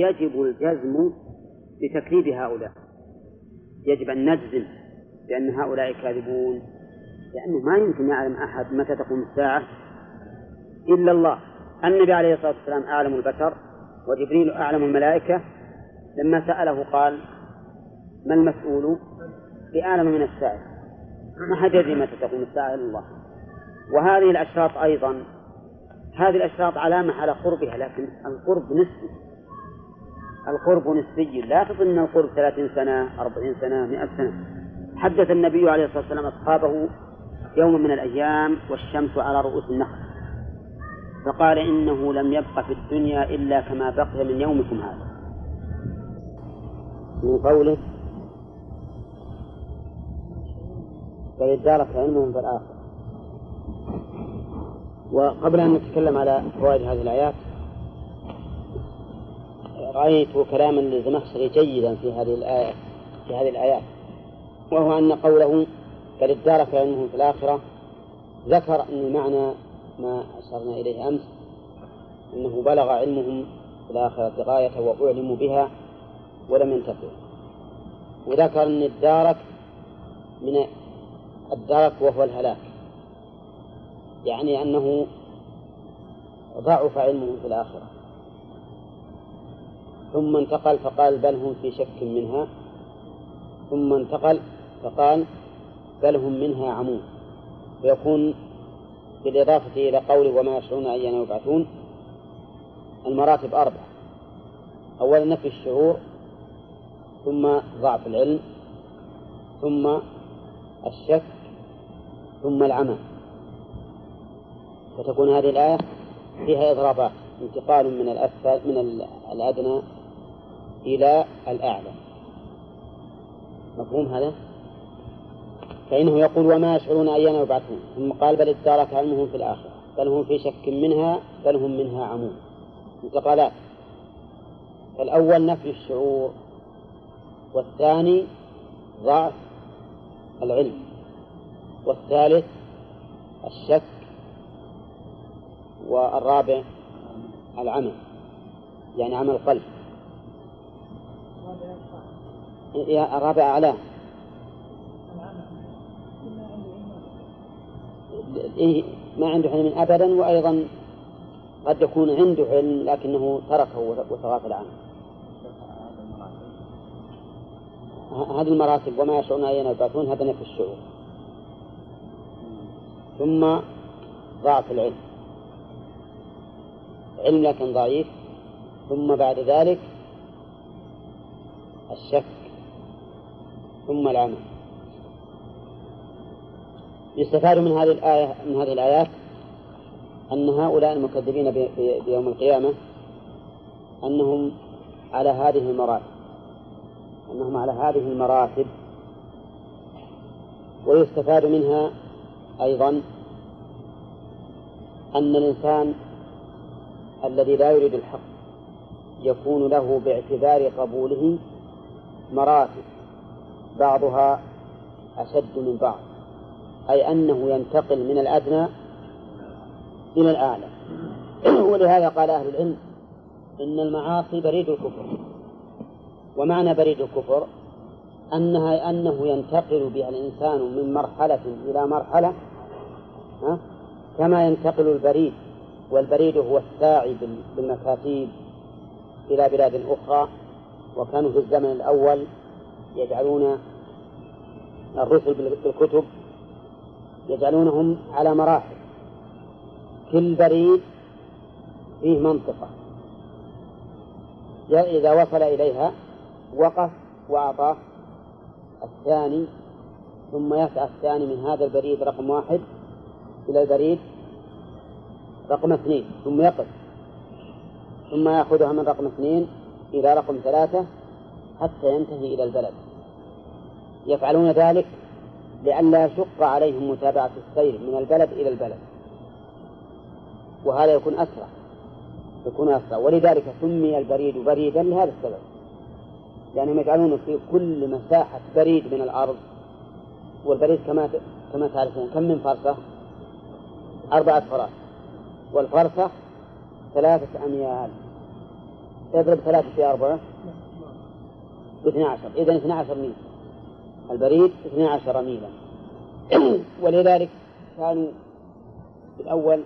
يجب الجزم بتكذيب هؤلاء. يجب أن نجزم بأن هؤلاء كاذبون لأنه ما يمكن يعلم أحد متى تقوم الساعة إلا الله. النبي عليه الصلاة والسلام أعلم البشر وجبريل أعلم الملائكة. لما سأله قال ما المسؤول بأعلم من السائل ما حد يدري متى تقوم الساعة إلا الله. وهذه الأشراط أيضا. هذه الأشراط علامة على قربها لكن القرب نسبي. القرب نسبي لا تظن القرب ثلاثين سنة أربعين سنة مئة سنة. حدث النبي عليه الصلاة والسلام أصحابه يوم من الأيام والشمس على رؤوس النخل. فقال إنه لم يبق في الدنيا إلا كما بقي من يومكم هذا. من قوله بل علمهم في الآخرة. وقبل أن نتكلم على فوائد هذه الآيات رأيت كلاما للزمخشري جيدا في هذه الآية في هذه الآيات وهو أن قوله بل ادارك علمهم في الآخرة ذكر أن معنى ما أشرنا إليه أمس أنه بلغ علمهم في الآخرة غاية وأعلموا بها ولم ينتفعوا. وذكر أن الدارك من الدرك وهو الهلاك يعني أنه ضعف علمهم في الآخرة. ثم انتقل فقال بل هم في شك منها. ثم انتقل فقال بل هم منها عمون. ويكون بالإضافة إلى قول وما يشعرون أيان يبعثون المراتب أربعة. أولا نفي الشعور ثم ضعف العلم ثم الشك ثم العمى فتكون هذه الآية فيها إضرابات انتقال من الأسفل من الأدنى إلى الأعلى. مفهوم هذا؟ فإنه يقول وما يشعرون أيان يبعثون. ثم قال بل ادارك علمهم في الآخرة. بل هم في شك منها بل هم منها عمون انتقالات فالأول نفي الشعور والثاني ضعف العلم والثالث الشك والرابع العمل يعني عمل القلب. الرابع أعلاه إيه ما عنده علم أبدا وأيضا قد يكون عنده علم لكنه تركه وتغافل عنه. هذه المراتب وما يشعرون أين يبعثون هذا نفي الشعور. ثم ضعف العلم. علم لكن ضعيف. ثم بعد ذلك الشك ثم العمل يستفاد من هذه الآية من هذه الآيات أن هؤلاء المكذبين بيوم القيامة أنهم على هذه المراتب أنهم على هذه المراتب. ويستفاد منها أيضا أن الإنسان الذي لا يريد الحق يكون له باعتبار قبوله مراتب بعضها أشد من بعض أي أنه ينتقل من الأدنى إلى الأعلى. ولهذا قال أهل العلم إن المعاصي بريد الكفر. ومعنى بريد الكفر أنها أنه ينتقل بها الإنسان من مرحلة إلى مرحلة ها؟ كما ينتقل البريد والبريد هو الساعي بالمكاتيب إلى بلاد أخرى. وكانوا في الزمن الأول يجعلون الرسل بالكتب يجعلونهم على مراحل. كل بريد فيه منطقة. إذا وصل إليها وقف وأعطاه الثاني ثم يسعى الثاني من هذا البريد رقم واحد إلى البريد رقم اثنين ثم يقف ثم يأخذها من رقم اثنين إلى رقم ثلاثة حتى ينتهي إلى البلد. يفعلون ذلك لئلا يشق عليهم متابعة السير من البلد إلى البلد. وهذا يكون أسرع. يكون أسرع. ولذلك سمي البريد بريدا لهذا السبب. لأنهم يجعلون في كل مساحة بريد من الأرض. والبريد كما كما تعرفون كم من فرسة؟ أربعة فرس والفرسة ثلاثة أميال. اضرب ثلاثة في أربعة؟ باثنى عشر. إذا اثنى عشر ميل. البريد اثنى عشر ميلا. ولذلك كانوا في الأول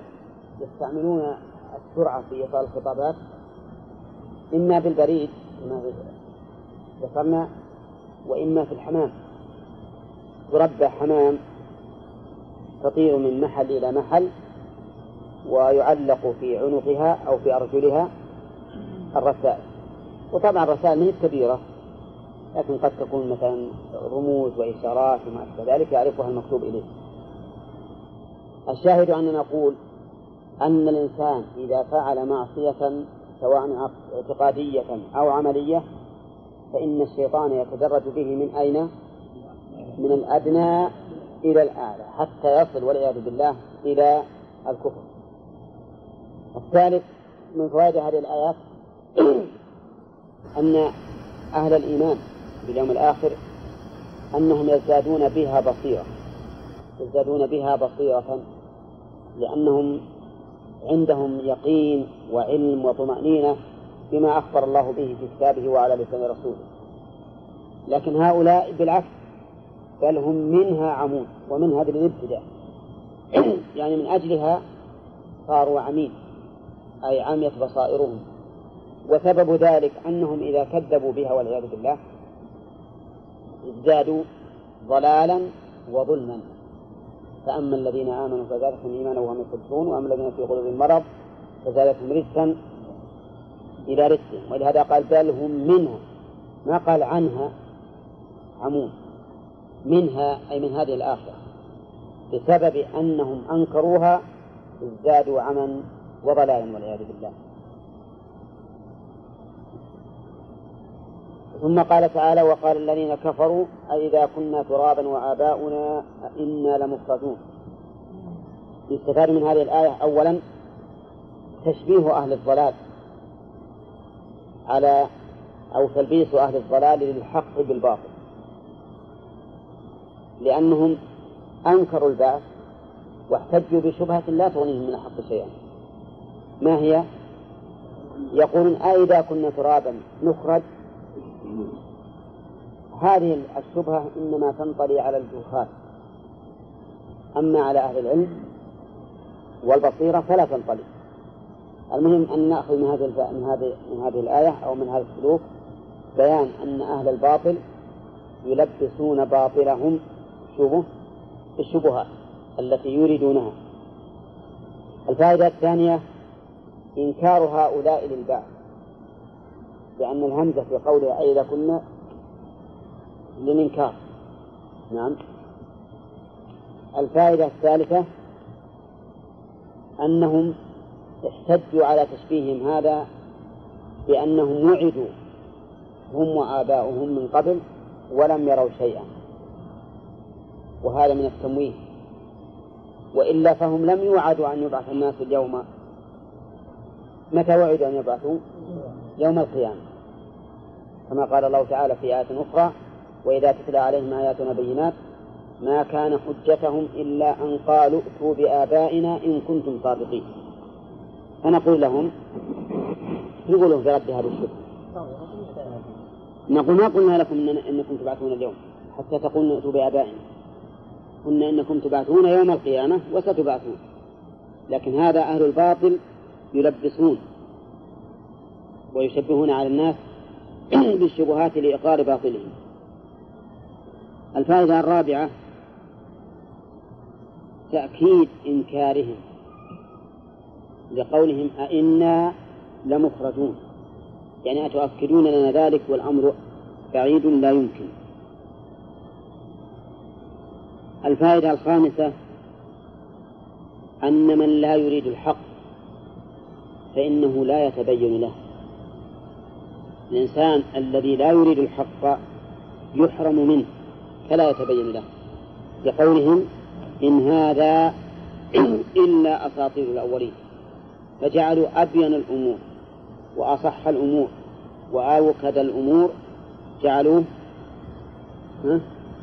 يستعملون السرعة في إيصال الخطابات إما بالبريد كما ذكرنا وإما في الحمام. تربى حمام تطير من محل إلى محل ويعلق في عنقها أو في أرجلها الرسائل. وطبعا الرسائل هي كبيرة لكن قد تكون مثلا رموز وإشارات وما أشبه ذلك يعرفها المكتوب إليه. الشاهد أننا نقول أن الإنسان إذا فعل معصية سواء اعتقادية أو عملية فإن الشيطان يتدرج به من أين؟ من الأدنى إلى الأعلى حتى يصل والعياذ بالله إلى الكفر. الثالث من فوائد هذه الآيات أن أهل الإيمان باليوم الآخر أنهم يزدادون بها بصيرة يزدادون بها بصيرة لأنهم عندهم يقين وعلم وطمأنينة بما أخبر الله به في كتابه وعلى لسان رسوله. لكن هؤلاء بالعكس بل هم منها عمون ومن هذه الابتداء يعني من أجلها صاروا عمين أي عميت بصائرهم. وسبب ذلك أنهم إذا كذبوا بها والعياذ بالله ازدادوا ضلالا وظلما. فأما الذين آمنوا فزادتهم إيمانا وهم يصدقون وأما الذين في قلوبهم مرض فزادتهم رجسا إلى رجسهم. ولهذا قال بل هم منها ما قال عنها عموم منها أي من هذه الآخرة بسبب أنهم أنكروها ازدادوا عما وضلالا والعياذ بالله. ثم قال تعالى وقال الذين كفروا أئذا كنا ترابا وآباؤنا أئنا لمخرجون يستفاد من هذه الآية أولا تشبيه أهل الضلال على أو تلبيس أهل الضلال للحق بالباطل. لأنهم أنكروا البعث واحتجوا بشبهة لا تغنيهم من الحق شيئا. ما هي؟ يقولون أئذا كنا ترابا نخرج هذه الشبهة إنما تنطلي على الجهال. أما على أهل العلم والبصيرة فلا تنطلي. المهم أن نأخذ من هذه من هذه من هذه الآية أو من هذا السلوك بيان أن أهل الباطل يلبسون باطلهم شبه الشبهات التي يريدونها. الفائدة الثانية إنكار هؤلاء للبعث لأن الهمزة في قولها أي إذا كنا للإنكار. نعم. الفائدة الثالثة أنهم احتجوا على تشبيههم هذا بأنهم وعدوا هم وآباؤهم من قبل ولم يروا شيئا. وهذا من التمويه. وإلا فهم لم يوعدوا أن يبعث الناس اليوم متى وعدوا أن يبعثوا؟ يوم القيامة. كما قال الله تعالى في آية أخرى وإذا تتلى عليهم آياتنا بينات ما كان حجتهم إلا أن قالوا ائتوا بآبائنا إن كنتم صادقين. فنقول لهم يقولون في رد هذه الشبهة نقول ما قلنا لكم إن إنكم تبعثون اليوم حتى تقولوا ائتوا بآبائنا. قلنا إنكم تبعثون يوم القيامة وستبعثون. لكن هذا أهل الباطل يلبسون ويشبهون على الناس بالشبهات لإقرار باطلهم. الفائدة الرابعة تأكيد إنكارهم لقولهم أئنا لمخرجون. يعني أتؤكدون لنا ذلك والأمر بعيد لا يمكن. الفائدة الخامسة أن من لا يريد الحق فإنه لا يتبين له. الإنسان الذي لا يريد الحق يحرم منه فلا يتبين له. لقولهم إن هذا إلا أساطير الأولين. فجعلوا أبين الأمور وأصح الأمور وأوكد الأمور جعلوه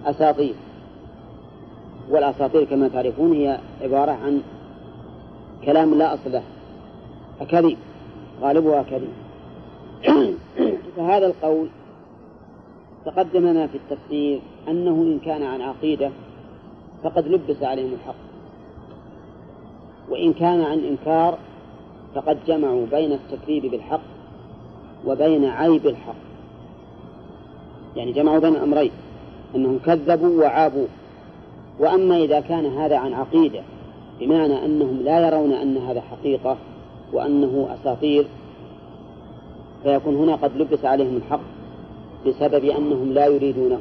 أساطير. والأساطير كما تعرفون هي عبارة عن كلام لا أصل له. أكاذيب غالبها أكاذيب. فهذا القول تقدم لنا في التفسير أنه إن كان عن عقيدة فقد لبس عليهم الحق. وإن كان عن إنكار فقد جمعوا بين التكذيب بالحق وبين عيب الحق. يعني جمعوا بين الأمرين أنهم كذبوا وعابوا. وأما إذا كان هذا عن عقيدة بمعنى أنهم لا يرون أن هذا حقيقة وأنه أساطير فيكون هنا قد لبس عليهم الحق بسبب أنهم لا يريدونه.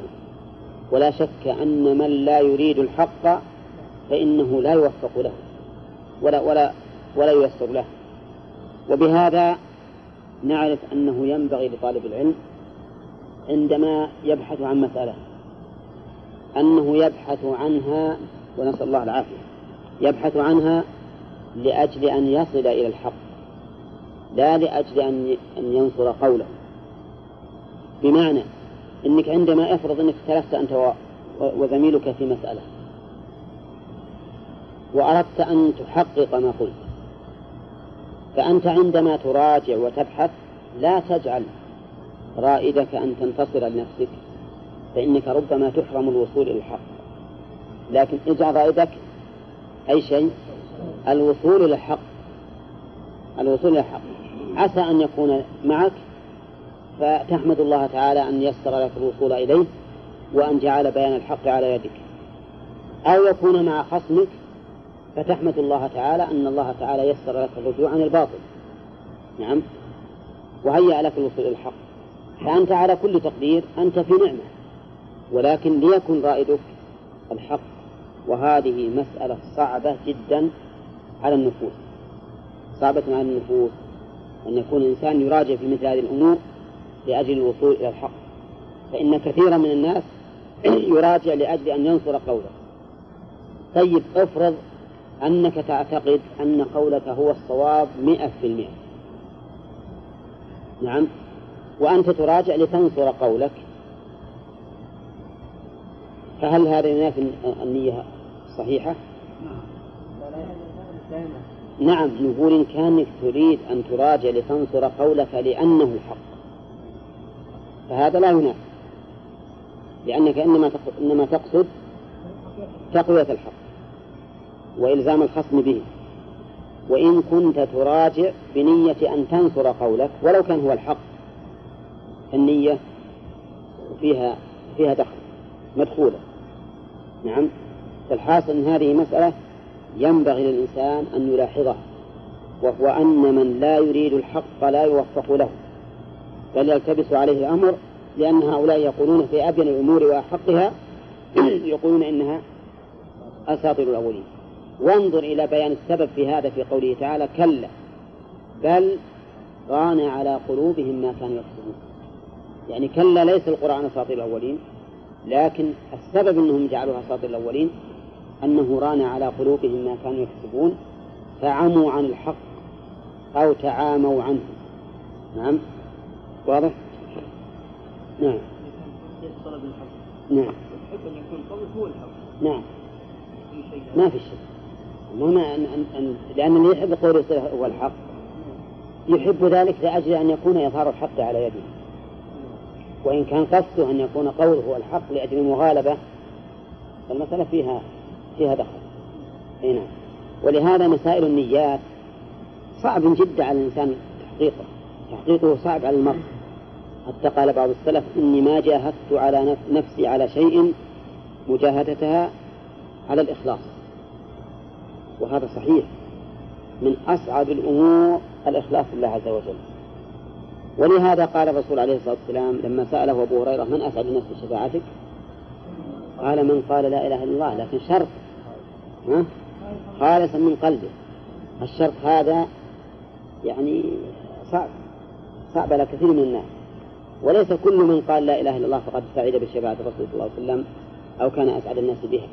ولا شك أن من لا يريد الحق فإنه لا يوفق له ولا ولا ولا ييسر له. وبهذا نعرف أنه ينبغي لطالب العلم عندما يبحث عن مسألة أنه يبحث عنها ونسأل الله العافية يبحث عنها لأجل أن يصل إلى الحق لا لأجل أن أن ينصر قوله. بمعنى أنك عندما افرض أنك اختلفت أنت وزميلك في مسألة وأردت أن تحقق ما قلت فأنت عندما تراجع وتبحث لا تجعل رائدك أن تنتصر لنفسك فإنك ربما تحرم الوصول إلى الحق. لكن اجعل رائدك أي شيء الوصول إلى الحق. الوصول إلى الحق. عسى أن يكون معك فتحمد الله تعالى أن يسر لك الوصول إليه وأن جعل بيان الحق على يدك. أو يكون مع خصمك فتحمد الله تعالى أن الله تعالى يسر لك الرجوع عن الباطل. نعم. وهيأ لك الوصول إلى الحق. فأنت على كل تقدير أنت في نعمة. ولكن ليكن رائدك الحق. وهذه مسألة صعبة جدا. على النفوس. صعبة على النفوس أن يكون الإنسان يراجع في مثل هذه الأمور لأجل الوصول إلى الحق. فإن كثيرا من الناس يراجع لأجل أن ينصر قوله. طيب افرض أنك تعتقد أن قولك هو الصواب مئة في المئة. نعم. وأنت تراجع لتنصر قولك. فهل هذا ينافي النية الصحيحة؟ نعم نقول إن كانك تريد أن تراجع لتنصر قولك لأنه الحق فهذا لا ينافي لأنك إنما إنما تقصد تقوية الحق وإلزام الخصم به. وإن كنت تراجع بنية أن تنصر قولك ولو كان هو الحق النية فيها فيها دخل مدخولة. نعم فالحاصل أن هذه مسألة ينبغي للإنسان أن يلاحظها وهو أن من لا يريد الحق لا يوفق له بل يلتبس عليه الأمر لأن هؤلاء يقولون في أبين الأمور وأحقها يقولون إنها أساطير الأولين. وانظر إلى بيان السبب في هذا في قوله تعالى كلا بل ران على قلوبهم ما كانوا يكسبون. يعني كلا ليس القرآن أساطير الأولين لكن السبب أنهم جعلوها أساطير الأولين أنه ران على قلوبهم ما كانوا يكسبون فعموا عن الحق أو تعاموا عنه. نعم؟ واضح؟ نعم. نعم. نعم. ما في شيء ما أن أن أن لأن اللي يحب قول هو الحق. يحب ذلك لأجل أن يكون يظهر الحق على يده. وإن كان قصده أن يكون قوله هو الحق لأجل المغالبة فالمسألة فيها فيها دخل أي نعم. ولهذا مسائل النيات صعب جدا على الإنسان تحقيقه. تحقيقه صعب على المرء. حتى قال بعض السلف إني ما جاهدت على نفسي على شيء مجاهدتها على الإخلاص. وهذا صحيح. من أصعب الأمور الإخلاص لله عز وجل. ولهذا قال الرسول عليه الصلاة والسلام لما سأله أبو هريرة من أسعد الناس بشفاعتك؟ قال من قال لا إله إلا الله لكن شرط ها؟ خالصا من قلبه. الشرط هذا يعني صعب صعب على كثير من الناس. وليس كل من قال لا إله إلا الله فقد سعد بشفاعة الرسول صلى الله عليه وسلم أو كان أسعد الناس بها.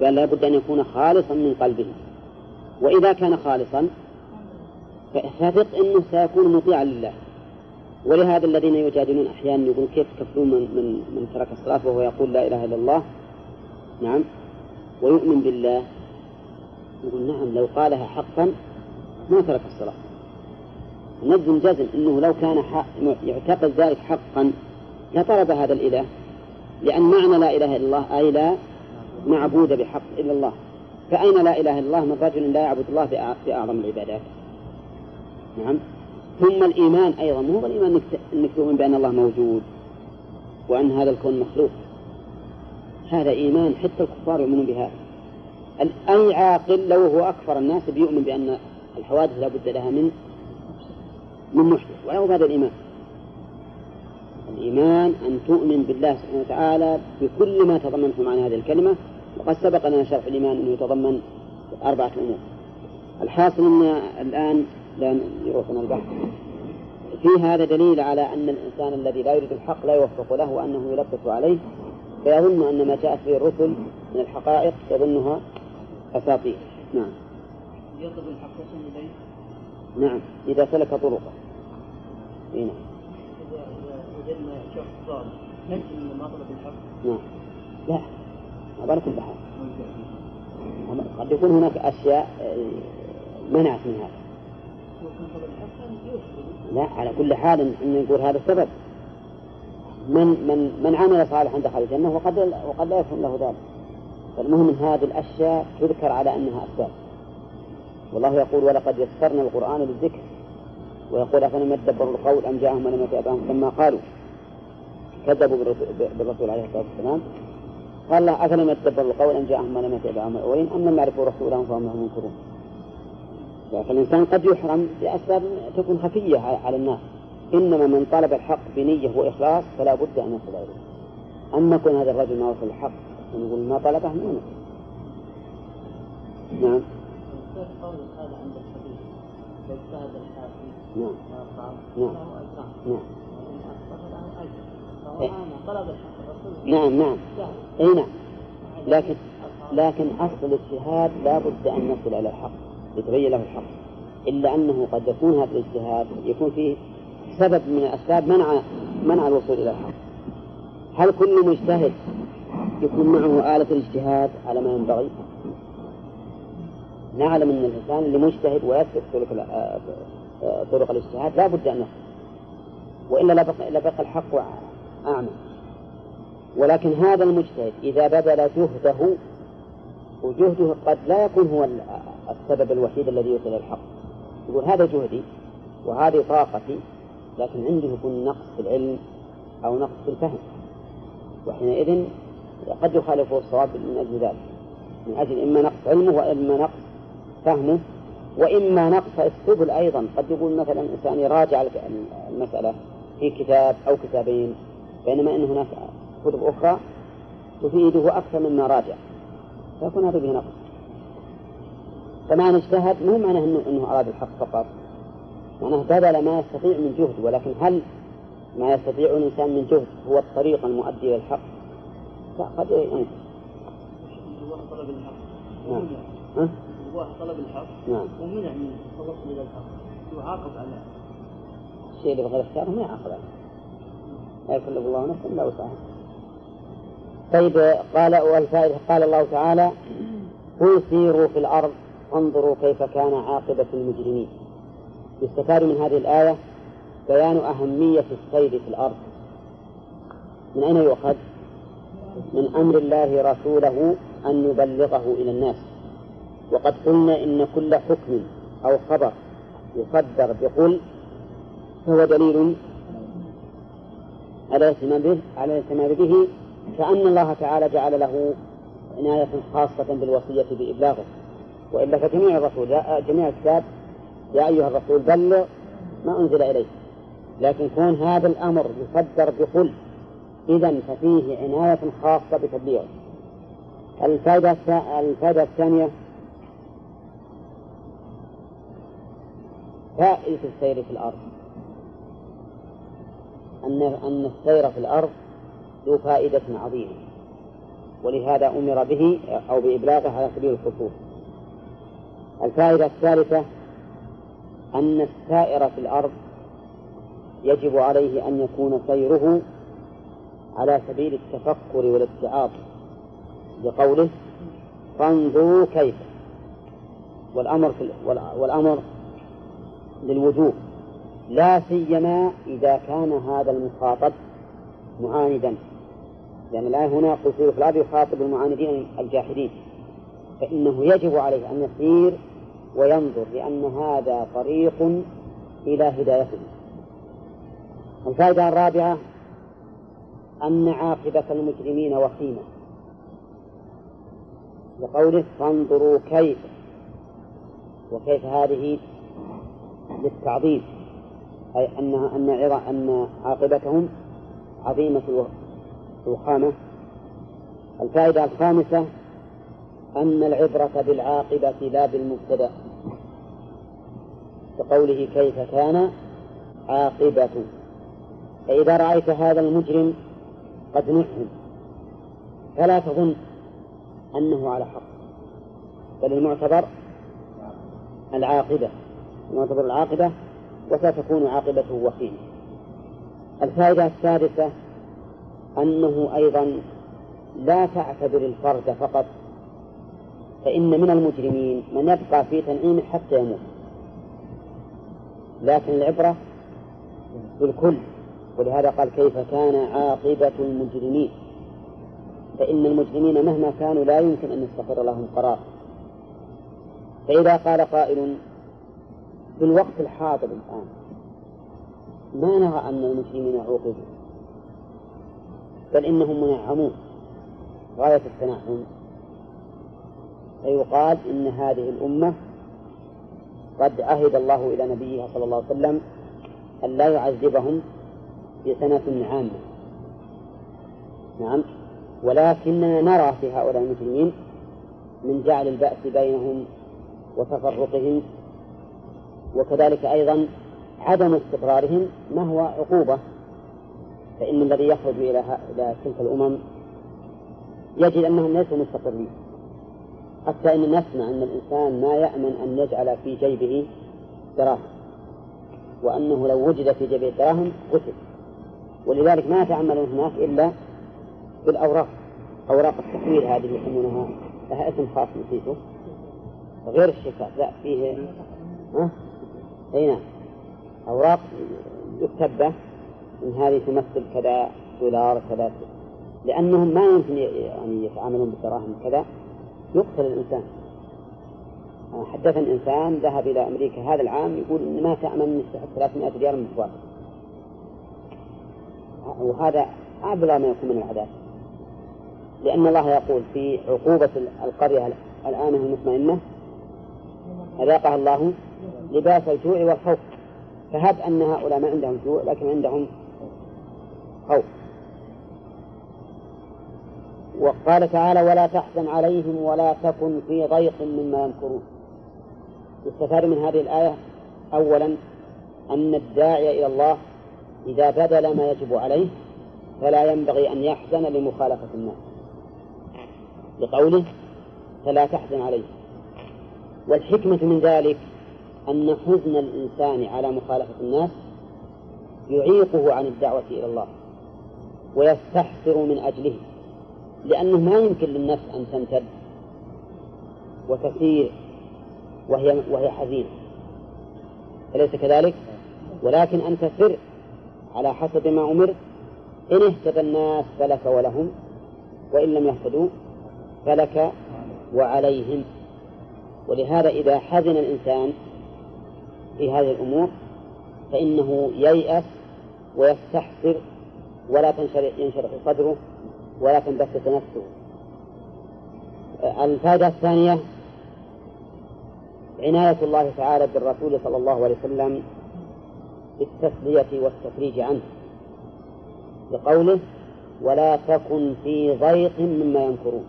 بل لابد أن يكون خالصا من قلبه. وإذا كان خالصا فثق أنه سيكون مطيعا لله. ولهذا الذين يجادلون أحيانا يقولون كيف تكفرون من, من, من ترك الصلاة وهو يقول لا إله إلا الله؟ نعم. ويؤمن بالله؟ يقول نعم لو قالها حقا ما ترك الصلاة. نجزم جزم أنه لو كان يعتقد ذلك حقا لطلب هذا الإله لأن معنى لا إله إلا الله أي لا معبود بحق إلا الله. فأين لا إله إلا الله من رجل لا يعبد الله في أعظم العبادات؟ نعم. ثم الإيمان أيضا مو الإيمان أنك تؤمن بأن الله موجود وأن هذا الكون مخلوق. هذا إيمان حتى الكفار يؤمنون بهذا. أي عاقل لو هو أكثر الناس بيؤمن بأن الحوادث لا بد لها من من محدث وله هذا الإيمان. الإيمان أن تؤمن بالله سبحانه وتعالى بكل ما تضمنته معنى هذه الكلمة. وقد سبق لنا شرح الإيمان أنه يتضمن أربعة أمور. الحاصل أن الآن لا يروحنا البحث. في هذا دليل على أن الإنسان الذي لا يريد الحق لا يوفق له وأنه يلبس عليه. فيظن أن ما جاءت به الرسل من الحقائق يظنها أساطير. نعم. يطلب الحق إليه؟ نعم. إذا سلك طرقه. نعم. إذا وجدنا شخص صالح نجزم ما طلب الحق؟ نعم. لا. ما كل بحال قد يكون هناك أشياء آه، منعت من هذا. لا على كل حال إن نقول هذا السبب. من من من عمل صالحا دخل الجنة وقد وقد لا يكون له ذلك. فالمهم هذه الأشياء تذكر على أنها أسباب. والله يقول ولقد يسرنا القرآن للذكر. ويقول افلم يدبروا القول أم جاءهم من لم يأت لما قالوا؟ كذبوا بالرسول عليه الصلاة والسلام. قال الله افلم يدبروا القول أم جاءهم من لم يأت الاولين أم لم يعرفوا رسولهم فهم لهم منكرون. فالإنسان قد يحرم بأسباب تكون خفية على الناس. إنما من طلب الحق بنية وإخلاص فلا بد أن يصل إليه. أما كون هذا الرجل ما وصل الحق نقول ما طلبه ما نعم. نعم. نعم. نعم. نعم نعم. اي نعم. لكن لكن أصل الاجتهاد لا بد أن نصل إلى الحق يتبين له الحق. إلا أنه قد يكون هذا الاجتهاد يكون فيه سبب من الأسباب منع منع الوصول إلى الحق هل كل مجتهد يكون معه آلة الاجتهاد على ما ينبغي؟ نعلم أن الإنسان اللي مجتهد ويسلك طرق طرق الاجتهاد لا بد أن يصل وإلا لبقى, لبقى الحق أعمى. ولكن هذا المجتهد إذا بذل جهده وجهده قد لا يكون هو السبب الوحيد الذي يوصل الحق. يقول هذا جهدي وهذه طاقتي لكن عنده يكون نقص في العلم أو نقص في الفهم. وحينئذ قد يخالفه الصواب من أجل ذلك. من أجل إما نقص علمه وإما نقص فهمه وإما نقص السبل أيضا. قد يقول مثلا إنسان يراجع المسألة في كتاب أو كتابين بينما أن هناك كتب أخرى تفيده أكثر مما راجع. فيكون هذا به نقص. فمعنى اجتهد مو معناه إنه أراد الحق فقط. معناه بذل ما يستطيع من جهد ولكن هل ما يستطيع الإنسان من جهد هو الطريق المؤدي إلى الحق؟ لا قد ينقص. طلب الحق. نعم. ها؟ طلب الحق. نعم. ومنع من التوصل إلى الحق. يعاقب على الشيء اللي بغير اختياره ما يعاقب عليه. لا يكلف الله نفسا إلا وسعها. طيب قال والفائدة قال الله تعالى قل سيروا في الأرض انظروا كيف كان عاقبة المجرمين يستفاد من هذه الآية بيان أهمية السير في الأرض. من أين يؤخذ؟ من أمر الله رسوله أن يبلغه إلى الناس. وقد قلنا إن كل حكم أو خبر يصدر بقل فهو دليل على الاهتمام به على الاهتمام به كأن الله تعالى جعل له عناية خاصة بالوصية بإبلاغه. وإلا فجميع الرسول جميع الكتاب يا أيها الرسول بلغ ما أنزل إليك. لكن كون هذا الأمر يصدر بقل إذا ففيه عناية خاصة بتبليغه. الفائدة الفائدة الثانية فائدة السير في الأرض. أن أن السير في الأرض ذو فائدة عظيمة. ولهذا أمر به أو بإبلاغه على سبيل الخصوص. الفائدة الثالثة أن السائر في الأرض يجب عليه أن يكون سيره على سبيل التفكر والاتعاظ لقوله فانظروا كيف. والأمر في والأمر للوجوب لا سيما إذا كان هذا المخاطب معاندا. لأن الآية هنا قصور في الأرض يخاطب المعاندين الجاحدين فإنه يجب عليه أن يسير وينظر لأن هذا طريق إلى هدايته. الفائدة الرابعة أن عاقبة المجرمين وخيمة. لقوله فانظروا كيف وكيف هذه للتعظيم أي أنها أن أن عاقبتهم عظيمة الوخامة الفائدة الخامسة أن العبرة بالعاقبة لا بالمبتدأ. كقوله كيف كان عاقبة. فإذا رأيت هذا المجرم قد نعم فلا تظن أنه على حق. بل المعتبر العاقبة. المعتبر العاقبة وستكون عاقبته وخيمة الفائدة السادسة أنه أيضا لا تعتبر الفرد فقط فإن من المجرمين من يبقى في تنعيمه حتى يموت. لكن العبرة بالكل ولهذا قال كيف كان عاقبة المجرمين؟ فإن المجرمين مهما كانوا لا يمكن أن يستقر لهم قرار. فإذا قال قائل في الوقت الحاضر الآن ما نرى أن المسلمين عوقبوا؟ بل إنهم منعمون. غاية التنعم فيقال إن هذه الأمة قد عهد الله إلى نبيه صلى الله عليه وسلم أن لا يعذبهم في سنة عامة. نعم. ولكننا نرى في هؤلاء المسلمين من جعل البأس بينهم وتفرقهم وكذلك أيضا عدم استقرارهم ما هو عقوبة؟ فإن الذي يخرج إلى تلك الأمم يجد أنهم ليسوا مستقرين. حتى إن نسمع أن الإنسان ما يأمن أن يجعل في جيبه دراهم وأنه لو وجد في جيبه دراهم قتل. ولذلك ما يتعاملون هناك إلا بالأوراق أوراق التحويل هذه يسمونها. لها اسم خاص نسيته غير الشيكات لا فيه ها؟ أي نعم. أوراق يكتب إن هذه تمثل كذا دولار كذا. لأنهم ما يمكن يعني يتعاملون بالدراهم كذا. يقتل الإنسان. حدثني إنسان ذهب إلى أمريكا هذا العام يقول إن ما تأمن يستحق 300 ريال من فوائد وهذا أبلغ ما يكون من العذاب. لأن الله يقول في عقوبة القرية الآمنة المطمئنة أذاقها الله لباس الجوع والخوف. فهب أن هؤلاء ما عندهم جوع لكن عندهم خوف. وقال تعالى ولا تحزن عليهم ولا تكن في ضيق مما يمكرون. يستفاد من هذه الآية أولا أن الداعي إلى الله إذا بذل ما يجب عليه فلا ينبغي أن يحزن لمخالفة الناس. لقوله فلا تحزن عليه. والحكمة من ذلك أن حزن الإنسان على مخالفة الناس يعيقه عن الدعوة إلى الله ويستحسر من أجله. لأنه ما يمكن للنفس أن تمتد وتسير وهي وهي حزينة. أليس كذلك؟ ولكن أنت سر على حسب ما أمرت. إن اهتدى الناس فلك ولهم وإن لم يهتدوا فلك وعليهم. ولهذا إذا حزن الإنسان في هذه الأمور فإنه ييأس ويستحسر ولا ينشرح صدره ولا تنبسط نفسه. الفائدة الثانية عناية الله تعالى بالرسول صلى الله عليه وسلم بالتسلية والتفريج عنه بقوله ولا تكن في ضيق مما ينكرون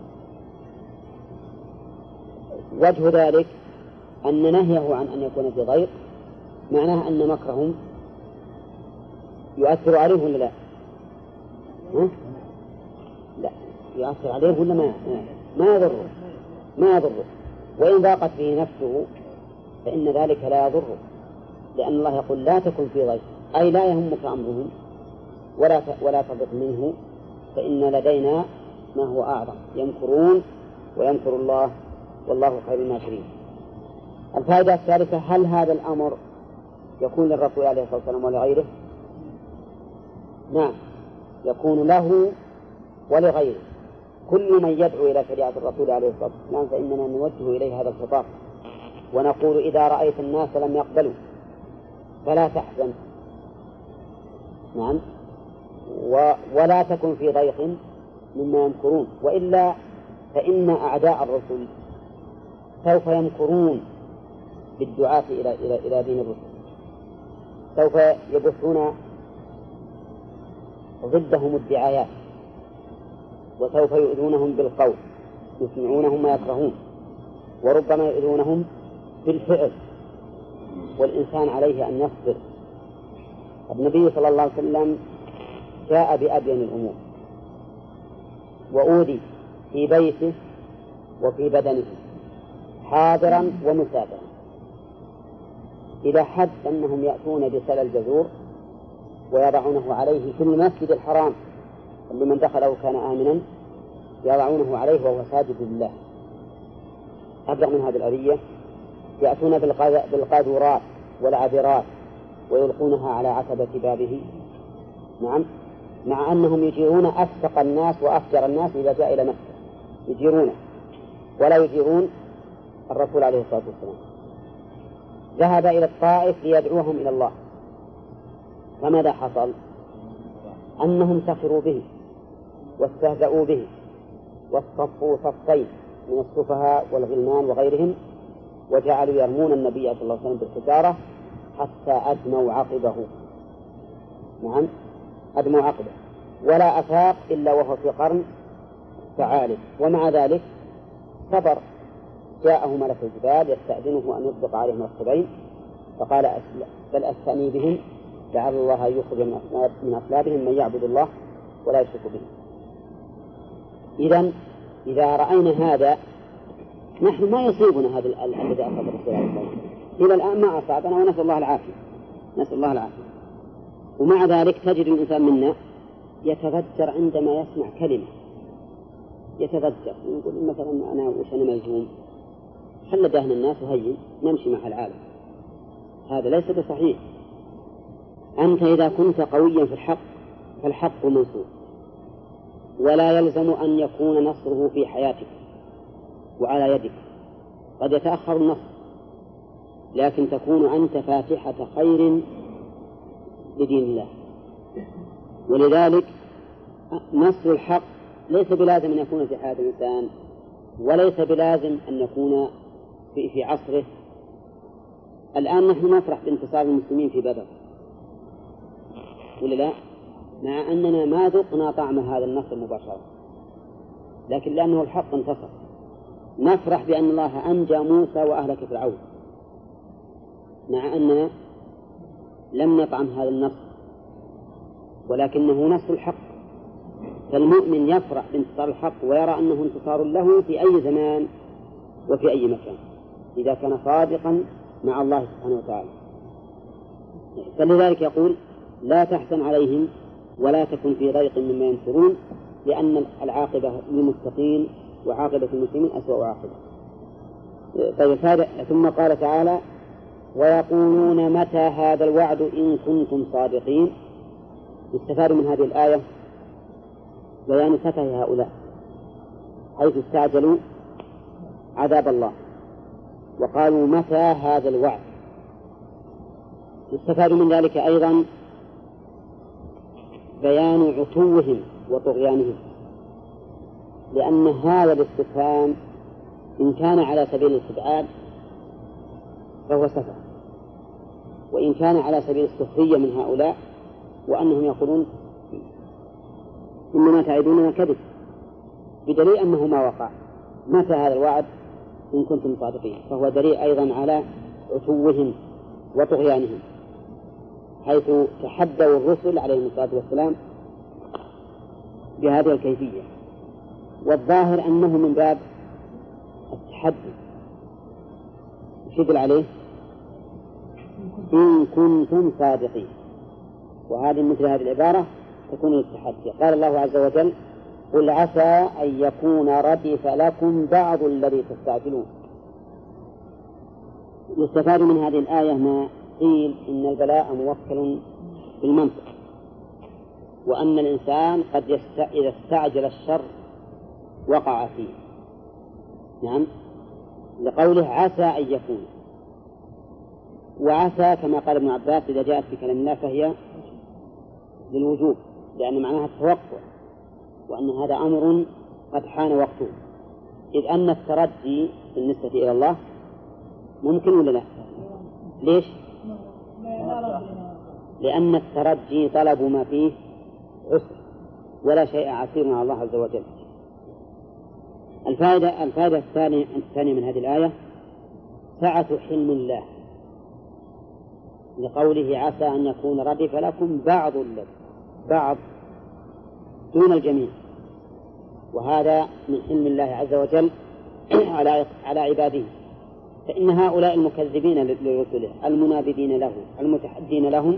وجه ذلك أن نهيه عن أن يكون في ضيق معناه أن مكرهم يؤثر عليه ولا لا؟ يؤثر عليه ولا ما؟ ما يضره. ما يضره. وإن ضاقت به نفسه فإن ذلك لا يضره. لأن الله يقول لا تكن في ضيق. أي لا يهمك أمرهم. ولا ولا تضق منه. فإن لدينا ما هو أعظم. يمكرون ويمكر الله. والله خير الماكرين. الفائدة الثالثة هل هذا الأمر يكون للرسول عليه الصلاة والسلام ولغيره؟ نعم. يكون له ولغيره. كل من يدعو إلى شريعة الرسول عليه الصلاة والسلام فإننا نوجه إليه هذا الخطاب. ونقول إذا رأيت الناس لم يقبلوا فلا تحزن. نعم. و ولا تكن في ضيق مما يمكرون. وإلا فإن أعداء الرسل سوف يمكرون بالدعاة إلى إلى إلى دين الرسل. سوف يبثون ضدهم الدعايات. وسوف يؤذونهم بالقول يسمعونهم ما يكرهون وربما يؤذونهم بالفعل والإنسان عليه أن يصبر. النبي صلى الله عليه وسلم جاء بأبين الأمور وأوذي في بيته وفي بدنه حاضرا ومسافرا. إلى حد أنهم يأتون بسل الجزور ويضعونه عليه في المسجد الحرام اللي من دخله كان آمنا يضعونه عليه وهو ساجد لله. أبلغ من هذه الأذية يأتون بالقاذورات والعذرات ويلقونها على عتبة بابه. نعم. مع أنهم يجيرون أفسق الناس وأفجر الناس إذا جاء إلى مكة. يجيرونه ولا يجيرون الرسول عليه الصلاة والسلام. ذهب إلى الطائف ليدعوهم إلى الله. فماذا حصل؟ أنهم سخروا به. واستهزأوا به واصطفوا صفين من السفهاء والغلمان وغيرهم وجعلوا يرمون النبي صلى الله عليه وسلم بالحجارة حتى أدموا عقبه. نعم أدموا عقبه. ولا أفاق إلا وهو في قرن فعالٍ. ومع ذلك صبر. جاءه ملك الجبال يستأذنه أن يطبق عليهم الخبين فقال بل أستأني بهم لعل الله يخرج من أصلابهم من يعبد الله ولا يشرك به. إذا إذا رأينا هذا نحن ما يصيبنا هذا الذي أصاب الرسول عليه الصلاة والسلام. إلى الآن ما أصابنا ونسأل الله العافية. نسأل الله العافية. ومع ذلك تجد الإنسان منا يتذكر عندما يسمع كلمة. يتذكر يقول مثلا أنا وش أنا ملزوم خل دهن الناس وهين؟ نمشي مع العالم. هذا ليس بصحيح. أنت إذا كنت قويا في الحق فالحق منصور ولا يلزم أن يكون نصره في حياتك وعلى يدك. قد يتأخر النصر لكن تكون أنت فاتحة خير لدين الله. ولذلك نصر الحق ليس بلازم أن يكون في حياة الإنسان وليس بلازم أن يكون في, في عصره. الآن نحن نفرح بانتصار المسلمين في بدر. ولا لا؟ مع أننا ما ذقنا طعم هذا النصر مباشرة. لكن لأنه الحق انتصر. نفرح بأن الله أنجى موسى وأهلك فرعون. مع أننا لم نطعم هذا النصر. ولكنه نصر الحق. فالمؤمن يفرح بانتصار الحق ويرى أنه انتصار له في أي زمان وفي أي مكان. إذا كان صادقا مع الله سبحانه وتعالى. فلذلك يقول لا تحزن عليهم ولا تكن في ضيق مما ينكرون لأن العاقبة للمتقين وعاقبة المسلمين أسوأ عاقبة طيب ثم قال تعالى ويقولون متى هذا الوعد إن كنتم صادقين؟ يستفاد من هذه الآية بيان سفه هؤلاء حيث استعجلوا عذاب الله. وقالوا متى هذا الوعد؟ يستفاد من ذلك أيضا بيان عتوهم وطغيانهم. لأن هذا الاستفهام إن كان على سبيل الاستبعاد فهو سفه. وإن كان على سبيل السخرية من هؤلاء وأنهم يقولون إنما تعدوننا كذب بدليل أنه ما وقع. متى هذا الوعد؟ إن كنتم صادقين. فهو دليل أيضا على عتوهم وطغيانهم. حيث تحدوا الرسل عليهم الصلاة والسلام بهذه الكيفية. والظاهر أنه من باب التحدي. وش يدل عليه؟ إن كنتم صادقين. وهذه مثل هذه العبارة تكون للتحدي. قال الله عز وجل قل عسى أن يكون ردف لكم بعض الذي تستعجلون. يستفاد من هذه الآية ما قيل إن البلاء موكل بالمنطق. وأن الإنسان قد يست... إذا استعجل الشر وقع فيه. نعم؟ لقوله عسى أن يكون. وعسى كما قال ابن عباس إذا جاءت في كلام الله فهي للوجوب لأن معناها التوقع وأن هذا أمر قد حان وقته. إذ أن الترجي بالنسبة إلى الله ممكن ولا لا؟ ليش؟ لأن الترجي طلب ما فيه عسر ولا شيء عسير على الله عز وجل. الفائدة الفائدة الثانية الثانية من هذه الآية سعة حلم الله. لقوله عسى أن يكون ردف لكم بعض الذي بعض دون الجميع. وهذا من حلم الله عز وجل على على عباده. فإن هؤلاء المكذبين لرسله المنابذين له المتحدين لهم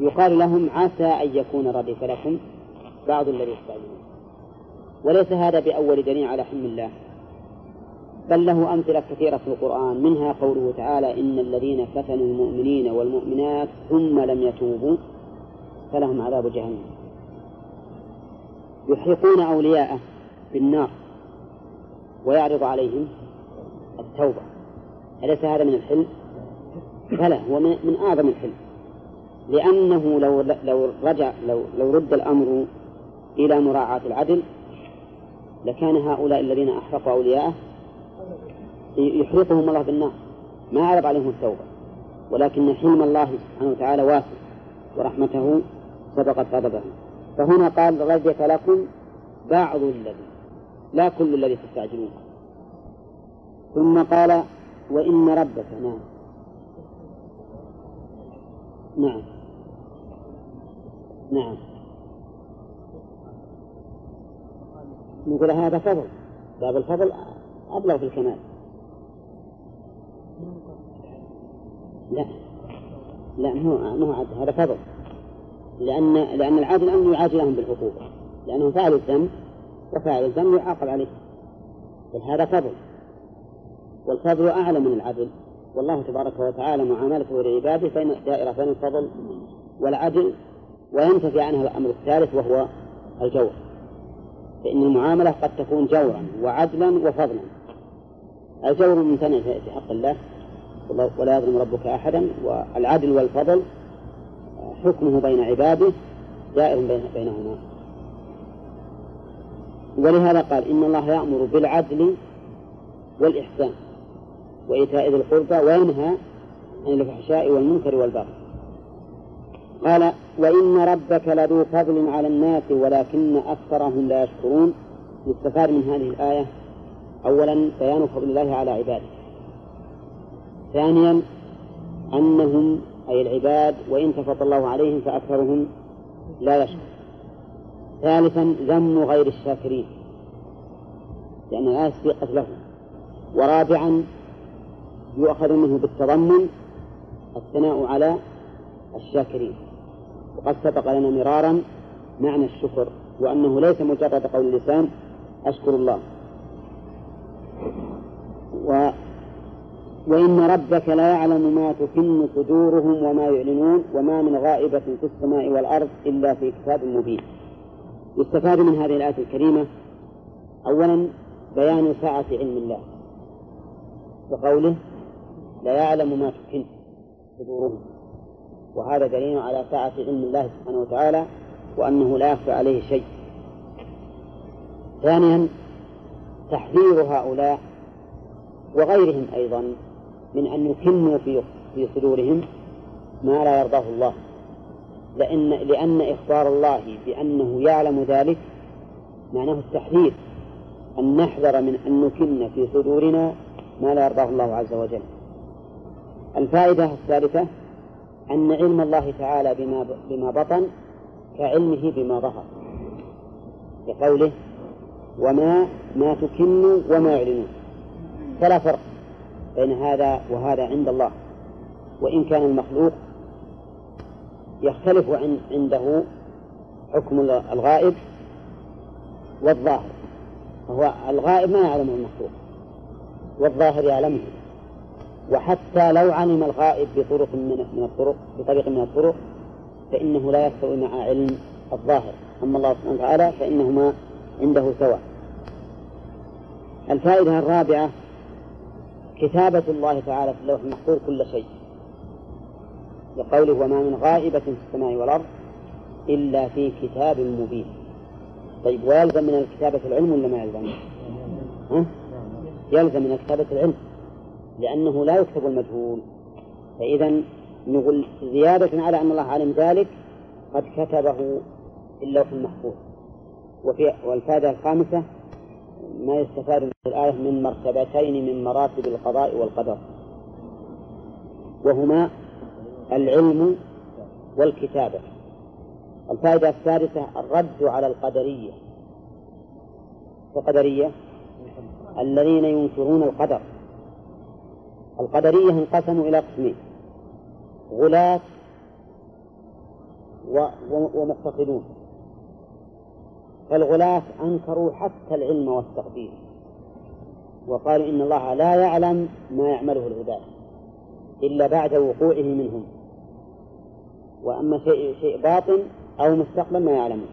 يقال لهم عسى أن يكون ردف لكم بعض الذي يستعجلون. وليس هذا بأول دليل على حلم الله بل له أمثلة كثيرة في القرآن منها قوله تعالى إن الذين فتنوا المؤمنين والمؤمنات ثم لم يتوبوا فلهم عذاب جهنم. يحرقون أولياءه بالنار ويعرض عليهم التوبة. أليس هذا من الحلم؟ بلى هو من أعظم الحلم. لأنه لو لو رجع لو لو رد الأمر إلى مراعاة العدل لكان هؤلاء الذين أحرقوا أولياءه يحرقهم الله بالنار. ما عرض عليهم التوبة. ولكن حلم الله سبحانه وتعالى واسع ورحمته سبقت غضبه. فهنا قال ردك لكم بعض الذي لا كل الذي تستعجلون. ثم قال وإن ربك نعم. نعم. نعم. نقول هذا فضل. باب الفضل أبلغ في الكمال. لا. لا مو مو عدل هذا فضل. لأن لأن العادل أن يعاجلهم بالعقوبة لأنهم فعلوا الذنب وفاعل الذنب يعاقب عليه. هذا فضل. والفضل أعلى من العدل. والله تبارك وتعالى معاملته لعباده بين دائرة بين الفضل والعدل وينتفي عنها الأمر الثالث وهو الجور. فإن المعاملة قد تكون جورا وعدلا وفضلا. الجور ممتنع في حق الله. ولا يظلم ربك أحدا. والعدل والفضل حكمه بين عباده دائر بينهما. ولهذا قال إن الله يأمر بالعدل والإحسان. وإيتاء ذي القربى وينهى عن الفحشاء والمنكر والبغي. قال وإن ربك لذو فضل على الناس ولكن أكثرهم لا يشكرون. يستفاد من هذه الآية أولا بيان فضل الله على عباده. ثانيا أنهم أي العباد وإن تفضل الله عليهم فأكثرهم لا يشكر ثالثا ذم غير الشاكرين لأن الآية سبقت لهم. ورابعا يؤخذ منه بالتضمن الثناء على الشاكرين. وقد سبق لنا مرارا معنى الشكر وأنه ليس مجرد قول اللسان أشكر الله. و وإن ربك لا يعلم ما تكن صدورهم وما يعلنون وما من غائبة في السماء والأرض إلا في كتاب مبين. يستفاد من هذه الآية الكريمة أولا بيان سعة علم الله وقوله لا يعلم ما تكن صدورهم. وهذا دليل على سعة علم الله سبحانه وتعالى وأنه لا يخفى عليه شيء. ثانيا تحذير هؤلاء وغيرهم أيضا من أن يكنوا في في صدورهم ما لا يرضاه الله. لأن لأن إخبار الله بأنه يعلم ذلك معناه التحذير أن نحذر من أن نكن في صدورنا ما لا يرضاه الله عز وجل. الفائدة الثالثة أن علم الله تعالى بما بما بطن كعلمه بما ظهر كقوله وما ما تكن وما يعلنون. فلا فرق بين هذا وهذا عند الله. وإن كان المخلوق يختلف عنده حكم الغائب والظاهر فهو الغائب ما يعلمه المخلوق والظاهر يعلمه. وحتى لو علم الغائب بطرق من من الطرق بطريق من الطرق فإنه لا يستوي مع علم الظاهر. أما الله سبحانه وتعالى فإنهما عنده سواء. الفائدة الرابعة كتابة الله تعالى في اللوح المحفوظ كل شيء. لقوله وما من غائبة في السماء والأرض إلا في كتاب مبين. طيب ويلزم من الكتابة العلم ولا ما يلزم؟ ها؟ يلزم من الكتابة العلم. لأنه لا يكتب المجهول. فإذا نقول زيادة على أن الله علم ذلك قد كتبه في اللوح المحفوظ. وفي والفائدة الخامسة ما يستفاد من الآية من مرتبتين من مراتب القضاء والقدر وهما العلم والكتابة. الفائدة السادسة الرد على القدرية. القدرية الذين ينكرون القدر. القدرية انقسموا إلى قسمين. غلاة ومقتصدون. فالغلاة أنكروا حتى العلم والتقدير. وقالوا إن الله لا يعلم ما يعمله العباد إلا بعد وقوعه منهم. وأما شيء شيء باطن أو مستقبل ما يعلمه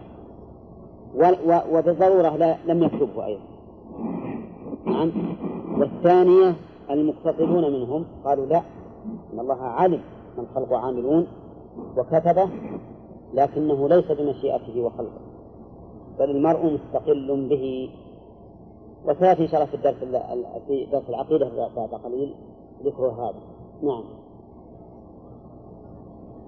وبالضرورة لم يكتبه أيضا. نعم. والثانية المقتصدون منهم قالوا لا إن الله علم من خلقه عاملون وكتبه لكنه ليس بمشيئته وخلقه بل المرء مستقل به. وسيأتي إن شاء الله في الدرس في درس العقيدة بعد قليل ذكر هذا. نعم.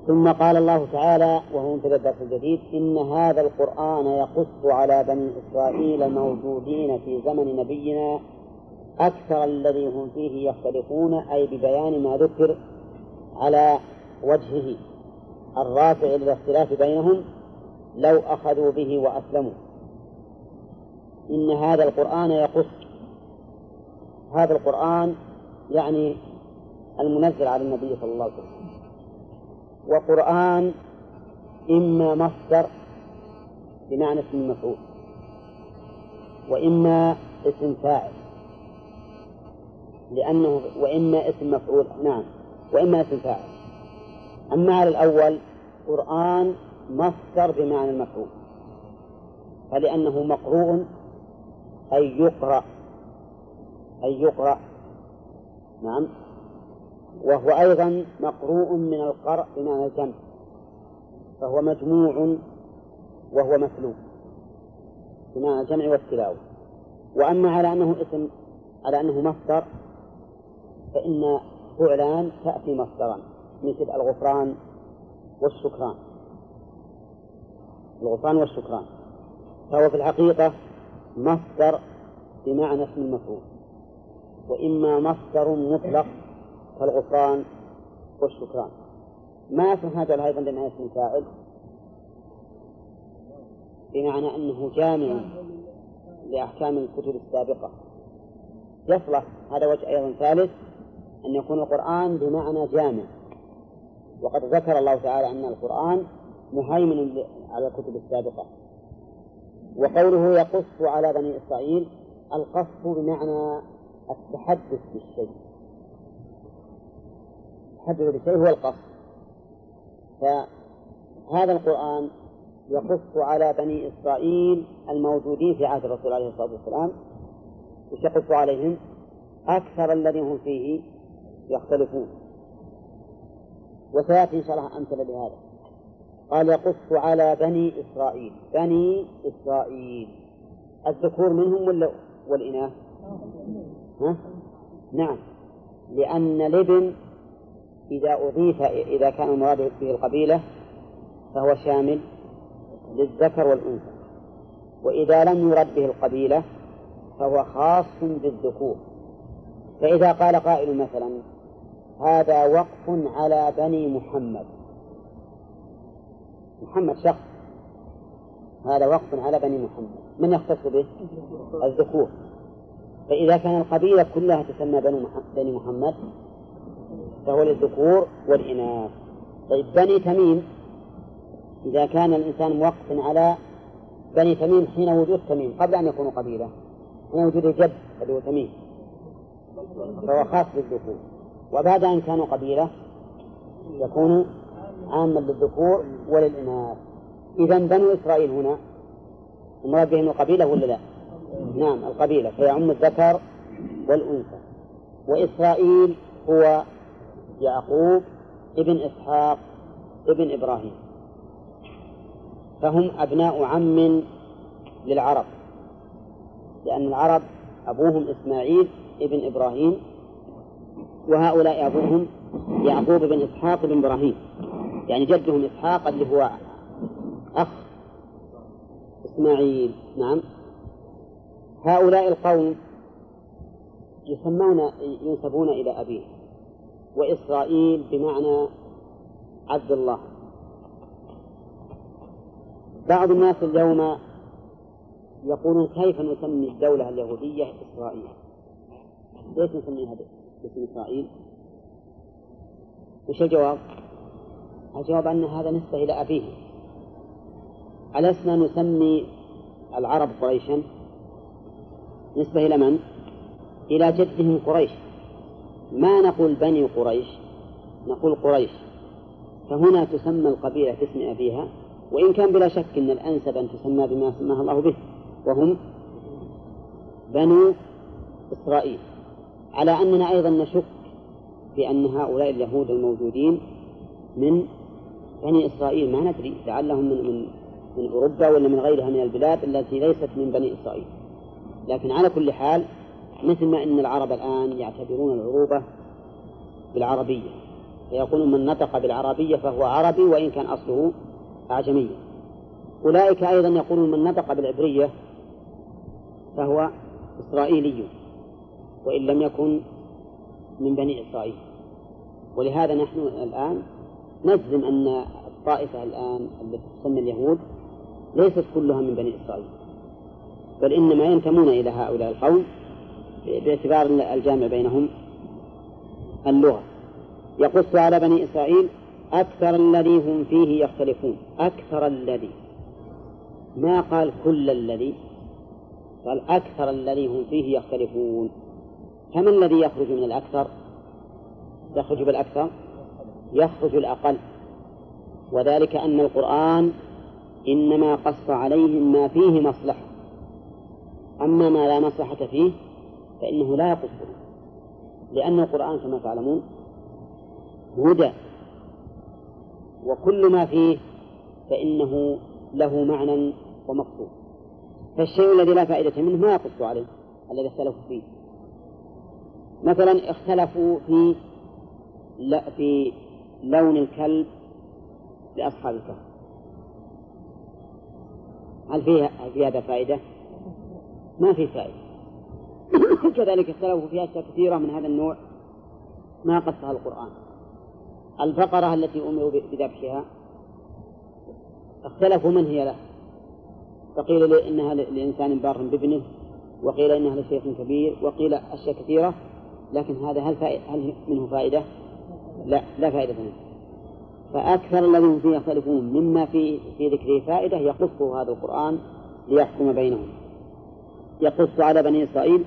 ثم قال الله تعالى وهو منتدى الدرس الجديد إن هذا القرآن يقص على بني إسرائيل الموجودين في زمن نبينا أكثر الذي هم فيه يختلفون أي ببيان ما ذكر على وجهه الرافع للاختلاف بينهم لو أخذوا به وأسلموا. إن هذا القرآن يقص. هذا القرآن يعني المنزل على النبي صلى الله عليه وسلم. وقرآن إما مصدر بمعنى اسم المفعول وإما اسم فاعل. لأنه وإما اسم مفعول نعم وإما اسم فاعل. أما على الأول قرآن مصدر بمعنى المفعول فلأنه مقروء أي يقرأ أي يقرأ نعم وهو أيضا مقروء من القرء بمعنى الجمع فهو مجموع وهو مسلوب بمعنى الجمع والتلاوة. وأما على أنه اسم على أنه مصدر فإن فعلان تأتي مصدرا مثل الغفران والشكران. الغفران والشكران. فهو في الحقيقة مصدر بمعنى اسم المفعول. وإما مصدر مطلق كالغفران والشكران. ما اسم هذا أيضا بمعنى اسم الفاعل؟ بمعنى أنه جامع لأحكام الكتب السابقة. يصلح. هذا وجه أيضا ثالث. أن يكون القرآن بمعنى جامع. وقد ذكر الله تعالى أن القرآن مهيمن على الكتب السابقة. وقوله يقص على بني إسرائيل القص بمعنى التحدث بالشيء. التحدث بالشيء هو القص. فهذا القرآن يقص على بني إسرائيل الموجودين في عهد الرسول عليه الصلاة والسلام وش يقص عليهم أكثر الذي هم فيه. يختلفون. وسيأتي إن شاء الله أمثلة لهذا. قال يقص على بني إسرائيل. بني إسرائيل. الذكور منهم ولا والإناث؟ ها؟ نعم. لأن الابن إذا أضيف إذا كان المراد به القبيلة فهو شامل للذكر والأنثى. وإذا لم يرد به القبيلة فهو خاص بالذكور. فإذا قال قائل مثلا هذا وقف على بني محمد. محمد شخص. هذا وقف على بني محمد. من يختص به؟ الذكور. فإذا كان القبيلة كلها تسمى بني محمد فهو للذكور والإناث. طيب بني تميم. إذا كان الإنسان موقف على بني تميم حين وجود تميم قبل أن يكونوا قبيلة حين وجود الجد اللي هو تميم. فهو خاص بالذكور. وبعد أن كانوا قبيلة يكون عاما للذكور وللإناث. إذا بنو إسرائيل هنا المراد بهم القبيلة ولا لا؟ نعم القبيلة. فيعم الذكر والأنثى. وإسرائيل هو يعقوب ابن إسحاق ابن إبراهيم. فهم أبناء عم للعرب. لأن العرب أبوهم إسماعيل ابن إبراهيم وهؤلاء أبوهم يعقوب بن إسحاق بن إبراهيم. يعني جدهم إسحاق اللي هو أخ إسماعيل. نعم. هؤلاء القوم يسمون ينسبون إلى أبيه. وإسرائيل بمعنى عبد الله. بعض الناس اليوم يقولون كيف نسمي الدولة اليهودية إسرائيل؟ ليش نسميها باسم إسرائيل وش الجواب؟ الجواب أن هذا نسبة إلى أبيه. ألسنا نسمي العرب قريشا؟ نسبة إلى من؟ إلى جدهم قريش. ما نقول بني قريش نقول قريش. فهنا تسمى القبيلة باسم أبيها وإن كان بلا شك أن الأنسب أن تسمى بما سماها الله به وهم بنو إسرائيل. على أننا أيضا نشك في أن هؤلاء اليهود الموجودين من بني إسرائيل ما ندري لعلهم من من من أوروبا ولا من غيرها من البلاد التي ليست من بني إسرائيل. لكن على كل حال مثل ما أن العرب الآن يعتبرون العروبة بالعربية. فيقولون من نطق بالعربية فهو عربي وإن كان أصله أعجميا أولئك أيضا يقولون من نطق بالعبرية فهو إسرائيلي. وإن لم يكن من بني إسرائيل. ولهذا نحن الآن نجزم أن الطائفة الآن التي تسمى اليهود ليست كلها من بني إسرائيل. بل إنما ينتمون إلى هؤلاء القوم باعتبار الجامع بينهم اللغة. يقص على بني إسرائيل أكثر الذي هم فيه يختلفون. أكثر الذي. ما قال كل الذي؟ قال أكثر الذي هم فيه يختلفون. فما الذي يخرج من الأكثر؟ يخرج بالأكثر؟ يخرج الأقل. وذلك أن القرآن إنما قص عليهم ما فيه مصلحة. أما ما لا مصلحة فيه فإنه لا يقصه لأن القرآن كما تعلمون هدى. وكل ما فيه فإنه له معنى ومقصود. فالشيء الذي لا فائدة منه ما يقص عليه الذي اختلفوا فيه. مثلا اختلفوا في لا في لون الكلب لأصحاب الكهف. هل فيها هل في هذا فائدة؟ ما في فائدة. كذلك اختلفوا في أشياء كثيرة من هذا النوع ما قصها القرآن. البقرة التي أمروا بذبحها اختلفوا من هي له؟ فقيل إنها لإنسان بار بابنه وقيل إنها لشيخ كبير وقيل أشياء كثيرة لكن هذا هل, فائدة هل منه فائدة؟ لا لا فائدة منه. فأكثر الذين فيه يختلفون مما في في ذكره فائدة يقصه هذا القرآن ليحكم بينهم. يقص على بني إسرائيل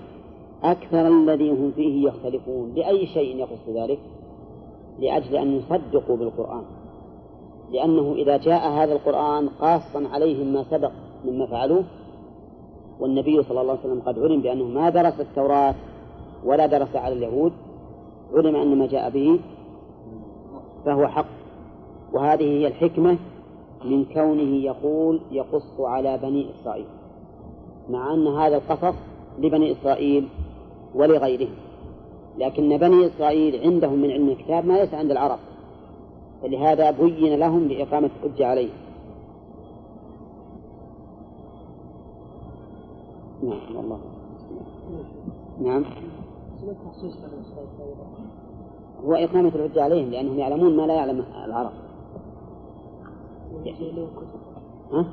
أكثر الذي هم فيه يختلفون. لأي شيء يقص ذلك؟ لأجل أن يصدقوا بالقرآن. لأنه إذا جاء هذا القرآن قاصا عليهم ما سبق مما فعلوه والنبي صلى الله عليه وسلم قد علم بأنه ما درس التوراة ولا درس على اليهود علم أن ما جاء به فهو حق. وهذه هي الحكمة من كونه يقول يقص على بني إسرائيل مع أن هذا القصص لبني إسرائيل ولغيرهم. لكن بني إسرائيل عندهم من علم الكتاب ما ليس عند العرب فلهذا بين لهم بإقامة الحجة عليه. نعم والله. نعم. هو إقامة الحجة عليهم لأنهم يعلمون ما لا يعلم العرب. ها؟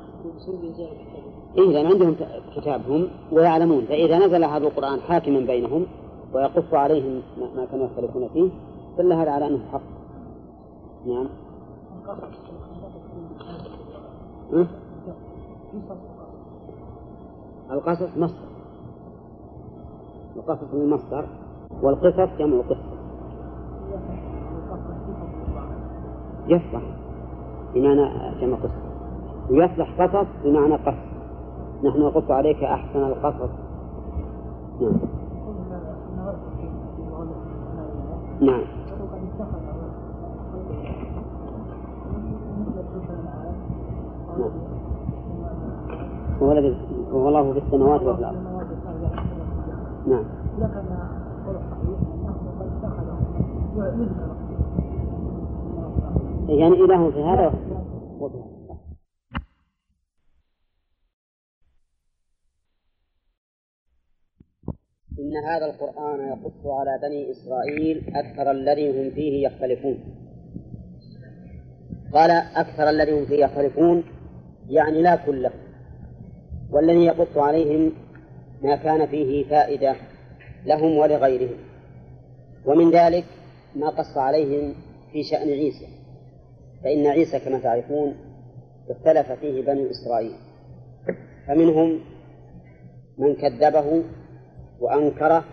إيه لأن عندهم كتابهم ويعلمون. فإذا نزل هذا القرآن حاكما بينهم ويقص عليهم ما كانوا يختلفون فيه دل هذا على أنه حق. نعم. القصص مصدر. القصص من مصدر والقصص جمع قصة يصلح بمعنى جمع قصة ويصلح قصص بمعنى قصص نحن نقص عليك أحسن القصص. نعم. نعم. هو الذي هو الله في السماوات وفي الأرض نعم. يعني إله في هذا وفي هذا. إن هذا القرآن يقص على بني إسرائيل أكثر الذي هم فيه يختلفون. قال أكثر الذي هم فيه يختلفون يعني لا كله. والذي يقص عليهم ما كان فيه فائدة لهم ولغيرهم. ومن ذلك ما قص عليهم في شأن عيسى. فإن عيسى كما تعرفون اختلف فيه بني إسرائيل. فمنهم من كذبه وأنكره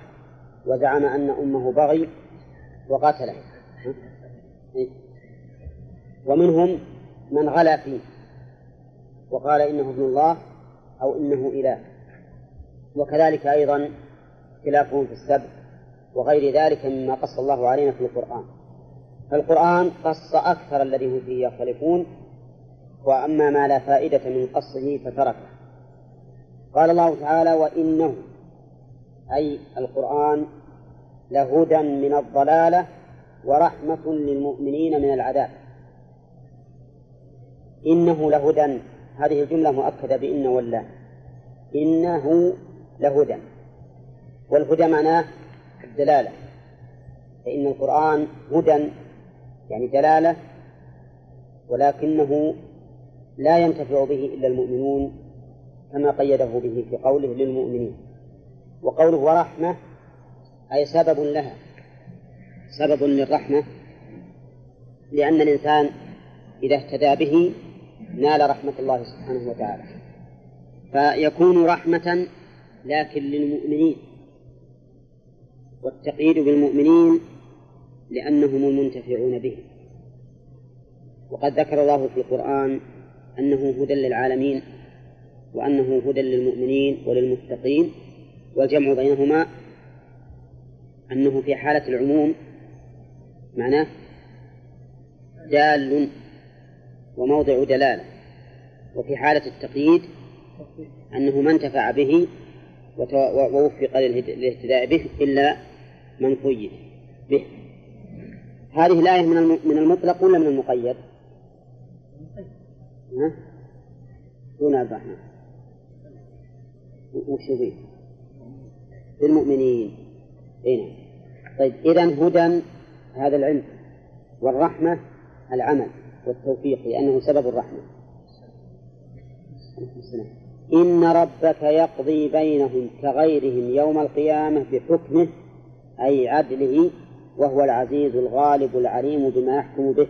وزعم أن أمه بغي وقتله ومنهم من غلا فيه وقال إنه ابن الله أو إنه إله. وكذلك أيضا اختلافهم في السبت وغير ذلك مما قص الله علينا في القرآن. فالقرآن قص أكثر الذي هم فيه يختلفون وأما ما لا فائدة من قصه فتركه. قال الله تعالى وإنه أي القرآن لهدى من الضلالة ورحمة للمؤمنين من العذاب. إنه لهدى هذه الجملة مؤكدة بإن ولا. إنه لهدى. والهدى معناه الدلالة. فإن القرآن هدى يعني دلالة ولكنه لا ينتفع به إلا المؤمنون كما قيده به في قوله للمؤمنين. وقوله ورحمة أي سبب لها. سبب للرحمة لأن الإنسان إذا اهتدى به نال رحمة الله سبحانه وتعالى. فيكون رحمة لكن للمؤمنين. والتقييد بالمؤمنين لأنهم المنتفعون به. وقد ذكر الله في القرآن أنه هدى للعالمين وأنه هدى للمؤمنين وللمتقين والجمع بينهما أنه في حالة العموم معناه دال وموضع دلالة وفي حالة التقييد أنه ما انتفع به ووفق للاهتداء به إلا من قيد به. هذه الآية من المطلق ولا من المقيد؟ دون عبد الرحمن وش؟ للمؤمنين. إي نعم. طيب إذا هدى هذا العلم والرحمة العمل والتوفيق لأنه سبب الرحمة. إن ربك يقضي بينهم كغيرهم يوم القيامة بحكمه أي عدله وهو العزيز الغالب العليم بما يحكم به.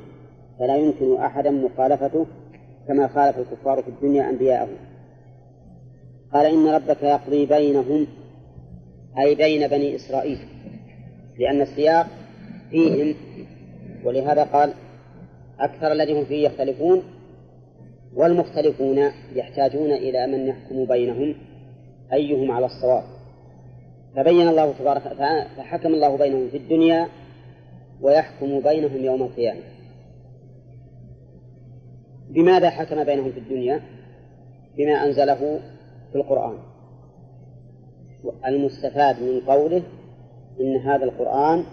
فلا يمكن أحدا مخالفته كما خالف الكفار في الدنيا أنبياءهم قال إن ربك يقضي بينهم أي بين بني إسرائيل لأن السياق فيهم. ولهذا قال أكثر الذين هم فيه يختلفون والمختلفون يحتاجون إلى من يحكم بينهم أيهم على الصواب. فبين الله تبارك فحكم الله بينهم في الدنيا ويحكم بينهم يوم القيامة. بماذا حكم بينهم في الدنيا؟ بما أنزله في القرآن. المستفاد من قوله إن هذا القرآن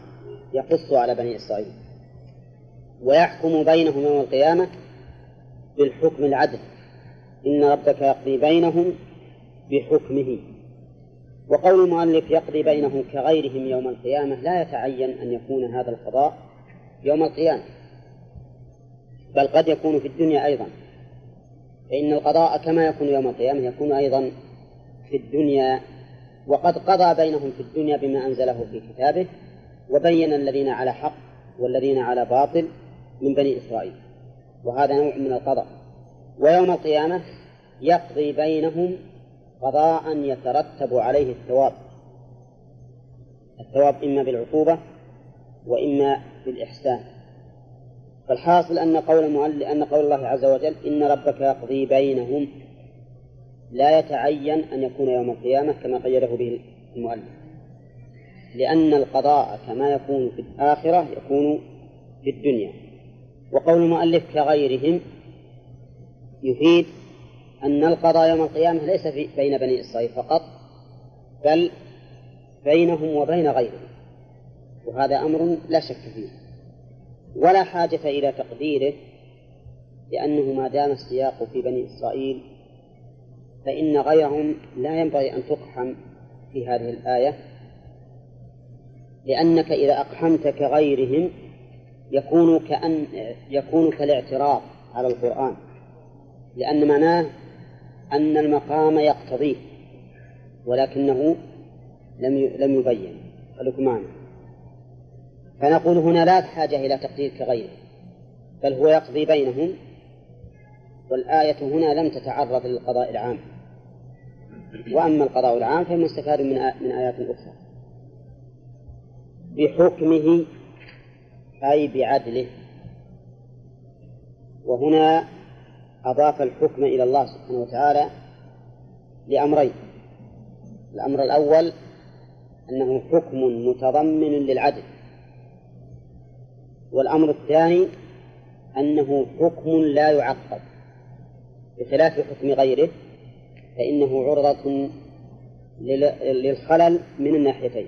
يقص على بني إسرائيل. ويحكم بينهم يوم القيامة بالحكم العدل. إن ربك يقضي بينهم بحكمه. وقول المؤلف يقضي بينهم كغيرهم يوم القيامة لا يتعين أن يكون هذا القضاء يوم القيامة. بل قد يكون في الدنيا أيضا. فإن القضاء كما يكون يوم القيامة يكون أيضا في الدنيا. وقد قضى بينهم في الدنيا بما أنزله في كتابه وبين الذين على حق والذين على باطل من بني إسرائيل. وهذا نوع من القضاء. ويوم القيامة يقضي بينهم قضاء يترتب عليه الثواب. الثواب إما بالعقوبة وإما بالإحسان. فالحاصل أن قول المؤلف أن قول الله عز وجل إن ربك يقضي بينهم لا يتعين أن يكون يوم القيامة كما قيده به المؤلف. لأن القضاء كما يكون في الآخرة يكون في الدنيا. وقول المؤلف كغيرهم يفيد أن القضاء يوم القيامة ليس بين بني إسرائيل فقط بل بينهم وبين غيرهم. وهذا أمر لا شك فيه. ولا حاجة إلى تقديره لأنه ما دام السياق في بني إسرائيل فإن غيرهم لا ينبغي أن تقحم في هذه الآية لأنك إذا أقحمت كغيرهم يكون كأن يكون كالاعتراض على القرآن لأن معناه أن المقام يقتضيه ولكنه لم لم يبين. خليكم معنا. فنقول هنا لا حاجة إلى تقدير كغيره بل هو يقضي بينهم والآية هنا لم تتعرض للقضاء العام. وأما القضاء العام فهو مستفاد من من آيات أخرى. بحكمه أي بعدله. وهنا أضاف الحكم إلى الله سبحانه وتعالى لأمرين. الأمر الأول أنه حكم متضمن للعدل. والأمر الثاني أنه حكم لا يعقب. بخلاف حكم غيره فإنه عرضة للخلل من الناحيتين.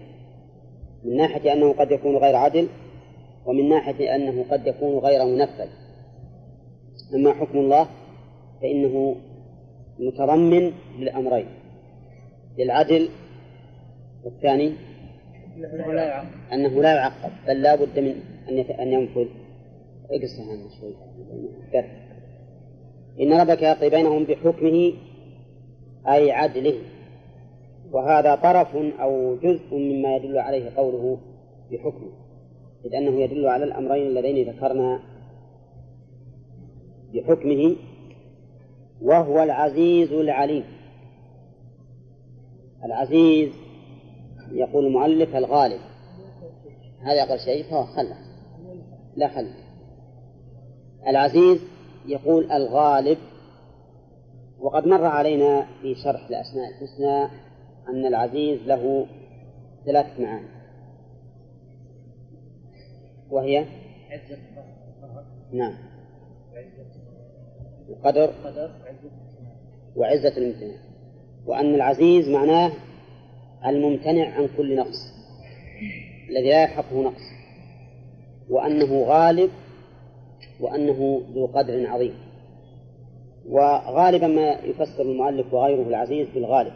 من ناحية أنه قد يكون غير عدل ومن ناحية أنه قد يكون غير منفذ. أما حكم الله فإنه متضمن للأمرين. للعدل والثاني أنه لا يعقب بل لا بد من أن أن ينفذ. اقص عنه شوي. إن ربك يقضي بينهم بحكمه أي عدله. وهذا طرف أو جزء مما يدل عليه قوله بحكمه. إذ أنه يدل على الأمرين اللذين ذكرنا بحكمه وهو العزيز العليم. العزيز يقول المؤلف الغالب. هذا أقل شيء فهو خله. لا خله. العزيز يقول الغالب. وقد مر علينا في شرح الأسماء الحسنى أن العزيز له ثلاث معاني. وهي؟ نعم. القدر وعزة الامتناع. وأن العزيز معناه الممتنع عن كل نقص الذي لا يحقه نقص. وأنه غالب وأنه ذو قدر عظيم. وغالبا ما يفسر المؤلف وغيره العزيز بالغالب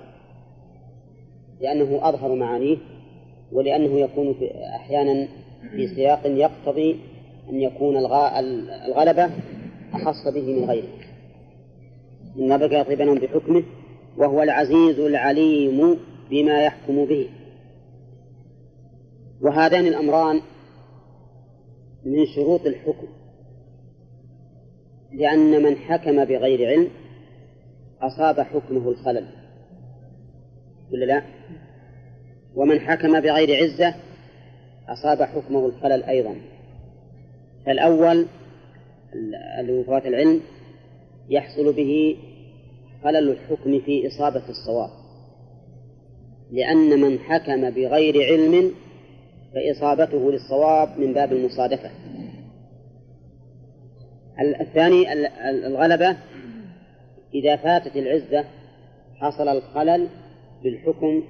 لأنه أظهر معانيه ولأنه يكون أحيانا في سياق يقتضي أن يكون الغلبة أخص به من غيره. إن بقي يطيبنهم بحكمه وهو العزيز العليم بما يحكم به. وهذان الأمران من شروط الحكم لأن من حكم بغير علم أصاب حكمه الخلل. ولا لا؟ ومن حكم بغير عزة أصاب حكمه الخلل أيضا. فالأول فوات العلم يحصل به خلل الحكم في إصابة الصواب. لأن من حكم بغير علم فإصابته للصواب من باب المصادفة الثاني الغلبة إذا فاتت العزة حصل الخلل بالحكم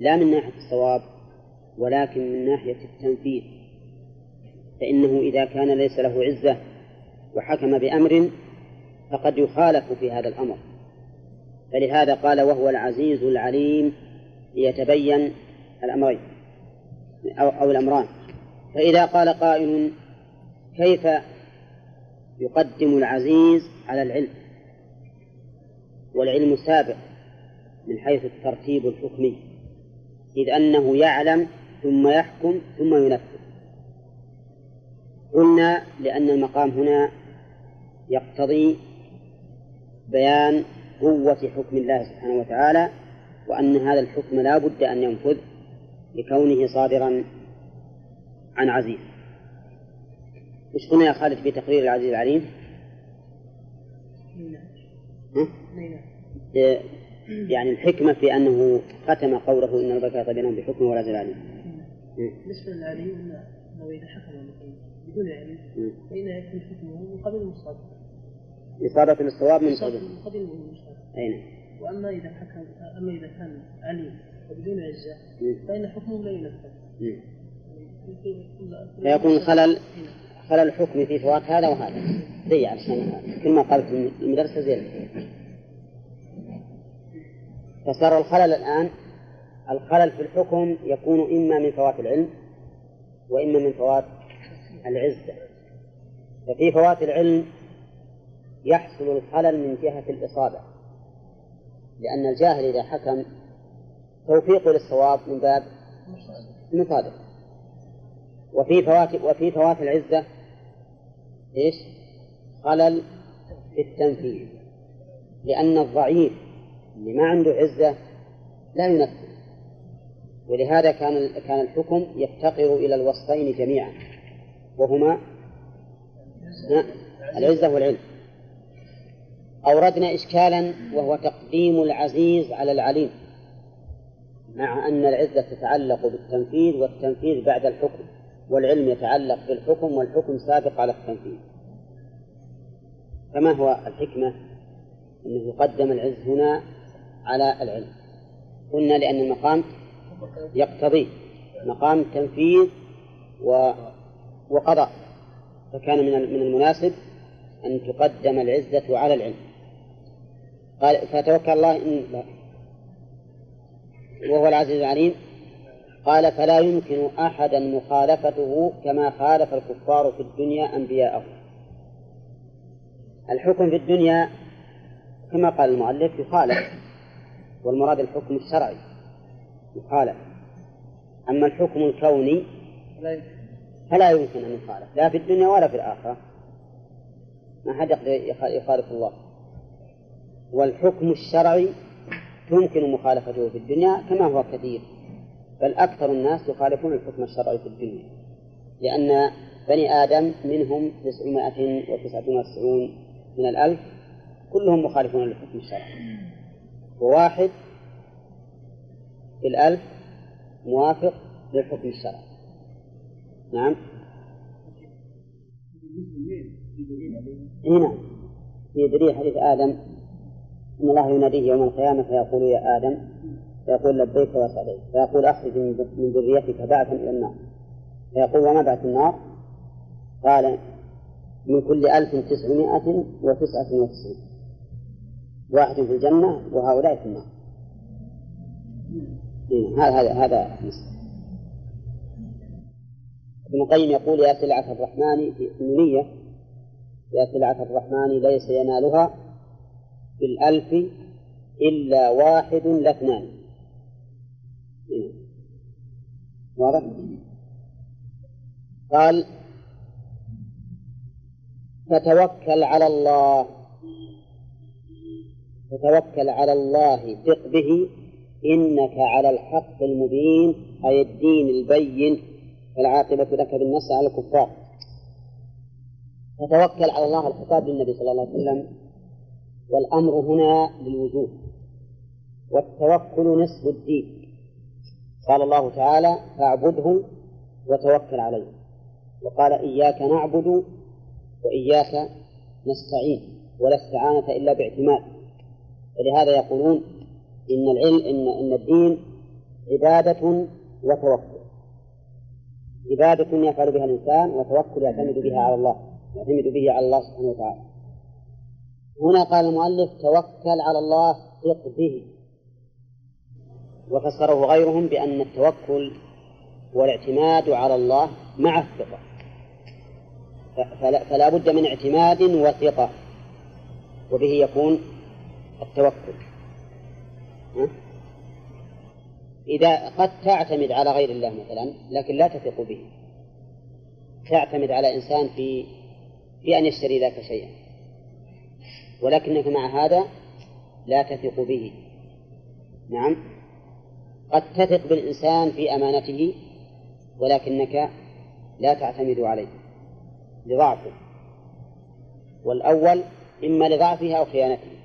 لا من ناحية الصواب ولكن من ناحية التنفيذ فإنه إذا كان ليس له عزة وحكم بأمر فقد يخالف في هذا الأمر. فلهذا قال وهو العزيز العليم ليتبين الأمرين أو, أو الأمران. فإذا قال قائل كيف يقدم العزيز على العلم؟ والعلم سابق من حيث الترتيب الحكمي إذ أنه يعلم ثم يحكم ثم ينفذ قلنا لأن المقام هنا يقتضي بيان قوة حكم الله سبحانه وتعالى وأن هذا الحكم لا بد أن ينفذ لكونه صادرا عن عزيز إيش قلنا يا خالد في تقرير العزيز العليم؟ ها؟ إيه، يعني الحكمة في أنه ختم قوله إن ربك بينهم بحكمه ولا زال عليم. بالنسبة للعليم أنه إذا حكم بدون علم فإنه يكون حكمه من قبل المصاب. إصابة للصواب من قبل من قبل المصاب. أي نعم. وأما إذا حكم أما إذا كان عليم وبدون عزة فإن حكمه لا ينفذ. فيكون خلل خلل الحكم في فوات هذا وهذا زي عشان كل ما قالت المدرسة زين فصار الخلل الآن الخلل في الحكم يكون إما من فوات العلم وإما من فوات العزة. ففي فوات العلم يحصل الخلل من جهة الإصابة لأن الجاهل إذا حكم توفيقه للصواب من باب المصادق وفي فوات وفي فوات العزة إيش؟ خلل في التنفيذ لأن الضعيف اللي ما عنده عزة لا ينفذ. ولهذا كان كان الحكم يفتقر إلى الوصفين جميعا. وهما العزة والعلم. أوردنا إشكالا وهو تقديم العزيز على العليم مع أن العزة تتعلق بالتنفيذ والتنفيذ بعد الحكم والعلم يتعلق بالحكم والحكم سابق على التنفيذ. فما هو الحكمة؟ أنه يقدم العز هنا على العلم. قلنا لأن المقام يقتضي مقام تنفيذ و وقضاء. فكان من من المناسب أن تقدم العزة على العلم. قال فتوكل الله إن وهو العزيز العليم. قال فلا يمكن أحدا مخالفته كما خالف الكفار في الدنيا أنبياءهم الحكم في الدنيا كما قال المؤلف يخالف والمراد الحكم الشرعي. يخالف أما الحكم الكوني فلا يمكن أن يخالف لا في الدنيا ولا في الآخرة. ما حد يقدر يخالف الله. والحكم الشرعي تمكن مخالفته في الدنيا كما هو كثير بل أكثر الناس يخالفون الحكم الشرعي في الدنيا لأن بني آدم منهم تسعمائة وتسعة وتسعون من الألف كلهم مخالفون للحكم الشرعي. وواحد في الألف موافق للحكم الشرعي نعم. هنا في دليل حديث آدم إن الله يناديه يوم القيامة فيقول يا آدم فيقول لبيك وسعديك فيقول أخرج من ذريتك بعثا إلى النار. فيقول وما بعث النار؟ قال من كل ألف تسعمائة وتسعة وتسعين. واحد في الجنة وهؤلاء في النار. هذا هذا هذا ابن القيم يقول يا سلعة الرحمن في النية يا سلعة الرحمن ليس ينالها في الألف إلا واحد لا اثنان واضح؟ قال فتوكل على الله فتوكل على الله ثق به إنك على الحق المبين أي الدين البين العاقبة لك بالنص على الكفار. فتوكل على الله الخطاب للنبي صلى الله عليه وسلم والأمر هنا للوجوب والتوكل نصف الدين. قال الله تعالى فاعبده وتوكل عليه. وقال إياك نعبد وإياك نستعين ولا استعانة إلا باعتماد. ولهذا يقولون إن العلم إن إن الدين عبادة وتوكل. عبادة يفعل بها الإنسان وتوكل يعتمد بها على الله يعتمد به على الله سبحانه وتعالى. هنا قال المؤلف توكل على الله ثق به. وفسره غيرهم بأن التوكل والاعتماد على الله مع الثقة. فلا, فلا بد من اعتماد وثقة وبه يكون التوكل. إذا قد تعتمد على غير الله مثلا لكن لا تثق به. تعتمد على إنسان في في أن يشتري ذاك شيئا. ولكنك مع هذا لا تثق به. نعم. قد تثق بالإنسان في أمانته ولكنك لا تعتمد عليه. لضعفه. والأول إما لضعفه أو خيانته.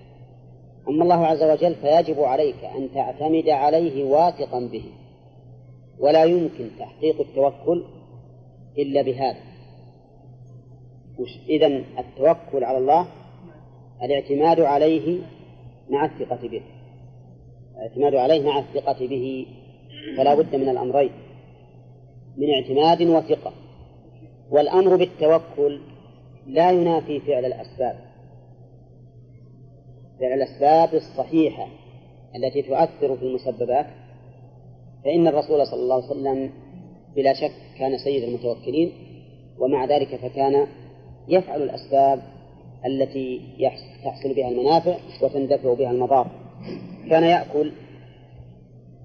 أما الله عز وجل فيجب عليك أن تعتمد عليه واثقا به ولا يمكن تحقيق التوكل إلا بهذا. إذا التوكل على الله الاعتماد عليه مع الثقة به. الاعتماد عليه مع الثقة به فلا بد من الأمرين من اعتماد وثقة. والأمر بالتوكل لا ينافي فعل الأسباب. الأسباب الصحيحة التي تؤثر في المسببات فإن الرسول صلى الله عليه وسلم بلا شك كان سيد المتوكلين ومع ذلك فكان يفعل الأسباب التي تحصل بها المنافع وتندفع بها المضار. كان يأكل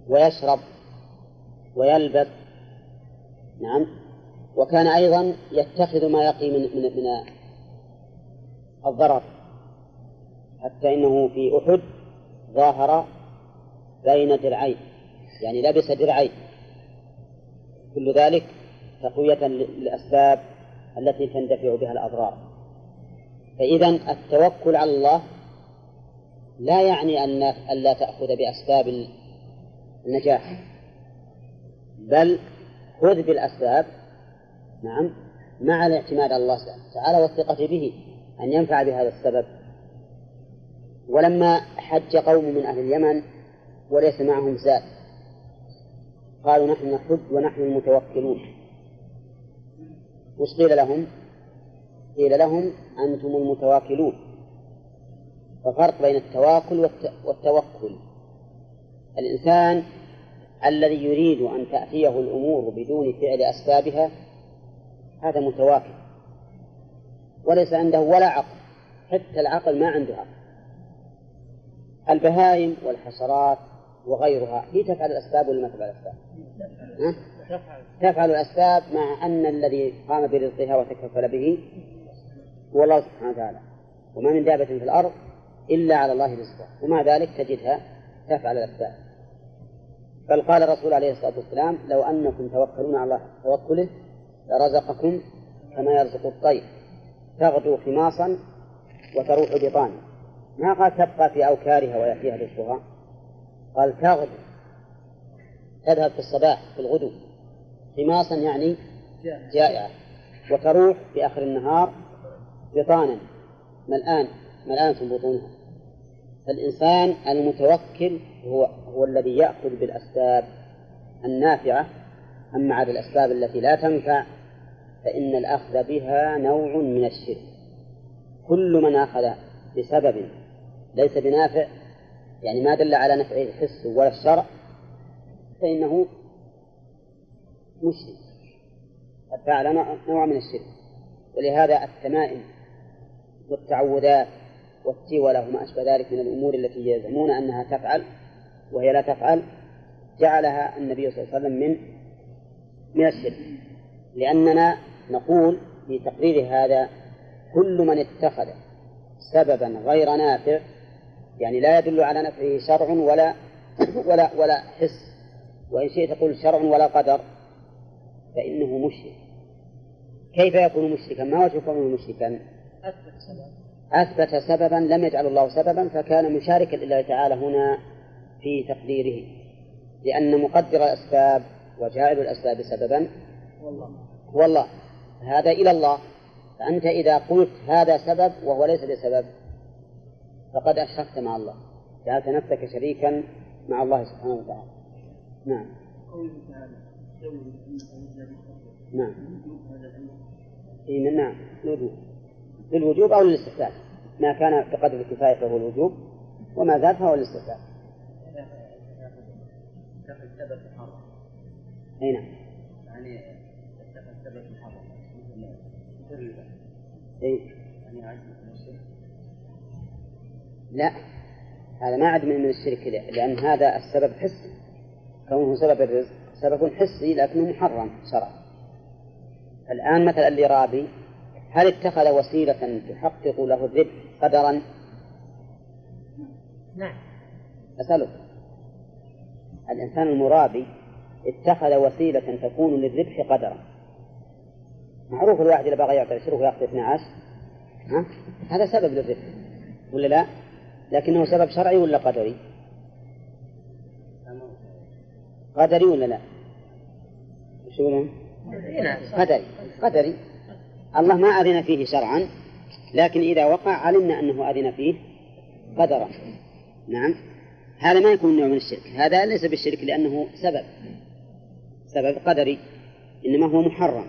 ويشرب ويلبث نعم وكان أيضا يتخذ ما يقي من من من الضرر. حتى إنه في أحد ظاهر بين درعين يعني لبس درعين. كل ذلك تقوية للأسباب التي تندفع بها الأضرار. فإذا التوكل على الله لا يعني أن ألا تأخذ بأسباب النجاح بل خذ بالأسباب نعم مع الاعتماد على الله تعالى والثقة به أن ينفع بهذا السبب. ولما حج قوم من أهل اليمن وليس معهم زاد. قالوا نحن نحج ونحن المتوكلون. وش قيل لهم؟ قيل لهم أنتم المتواكلون. ففرق بين التواكل والتوكل. الإنسان الذي يريد أن تأتيه الأمور بدون فعل أسبابها هذا متواكل. وليس عنده ولا عقل. حتى العقل ما عنده عقل. البهائم والحشرات وغيرها. هي تفعل الأسباب ولا ما تفعل الأسباب؟ تفعل الأسباب مع أن الذي قام برزقها وتكفل به هو الله سبحانه وتعالى. وما من دابة في الأرض إلا على الله رزقها ومع ذلك تجدها تفعل الأسباب. بل قال الرسول عليه الصلاة والسلام لو أنكم توكلون على الله توكله لرزقكم كما يرزق الطير. تغدو خماصا وتروح بطانا ما قال تبقى في أوكارها ويأتيها رزقها قال تغدو. تذهب في الصباح في الغدو. خماصا يعني جائعة. وتروح في آخر النهار بطانا. ملآن. ملآنة بطونها. فالإنسان المتوكل هو هو الذي يأخذ بالأسباب النافعة. أما على الأسباب التي لا تنفع فإن الأخذ بها نوع من الشرك. كل من أخذ بسبب ليس بنافع يعني ما دل على نفعه الحس ولا الشرع فإنه مشرك قد فعل نوع من الشرك. ولهذا التمائم والتعوذات والتولة وما أشبه ذلك من الأمور التي يزعمون أنها تفعل وهي لا تفعل جعلها النبي صلى الله عليه وسلم من من الشرك. لأننا نقول في تقرير هذا كل من اتخذ سببا غير نافع يعني لا يدل على نفعه شرع ولا ولا ولا حس. وإن شئت تقول شرع ولا قدر فإنه مشرك. كيف يكون مشركا؟ ما وجه كونه مشركا؟ أثبت سبب أثبت سببا لم يجعل الله سببا فكان مشاركا لله تعالى هنا في تقديره. لأن مقدر الأسباب وجاعل الأسباب سببا. هو الله هذا إلى الله. فأنت إذا قلت هذا سبب وهو ليس بسبب فقد أشركت مع الله. جعلت نفسك شريكا مع الله سبحانه وتعالى. نعم. نعم. إيه نعم. الوجوب للوجوب أو للاستحسان. ما كان بقدر الكفاية فهو الوجوب وما زاد فهو الاستحسان. أي نعم. يعني السبب محرم أي لا هذا ما عد من الشرك لأن هذا السبب حسي كونه سبب الرزق سبب حسي لكنه محرم شرعا الآن مثلا اللي رابي هل اتخذ وسيلة تحقق له الربح قدرا؟ نعم أسألك الإنسان المرابي اتخذ وسيلة تكون للربح قدرا معروف الواحد إذا بغى يعطي الشرك ويأخذ 12 ها؟ هذا سبب للرفق ولا لا؟ لكنه سبب شرعي ولا قدري؟ قدري ولا لا؟ وش يقولون؟ قدري قدري. الله ما أذن فيه شرعا لكن إذا وقع علمنا أنه أذن فيه قدرا. نعم. هذا ما يكون نوع من الشرك. هذا ليس بالشرك لأنه سبب. سبب قدري. إنما هو محرم.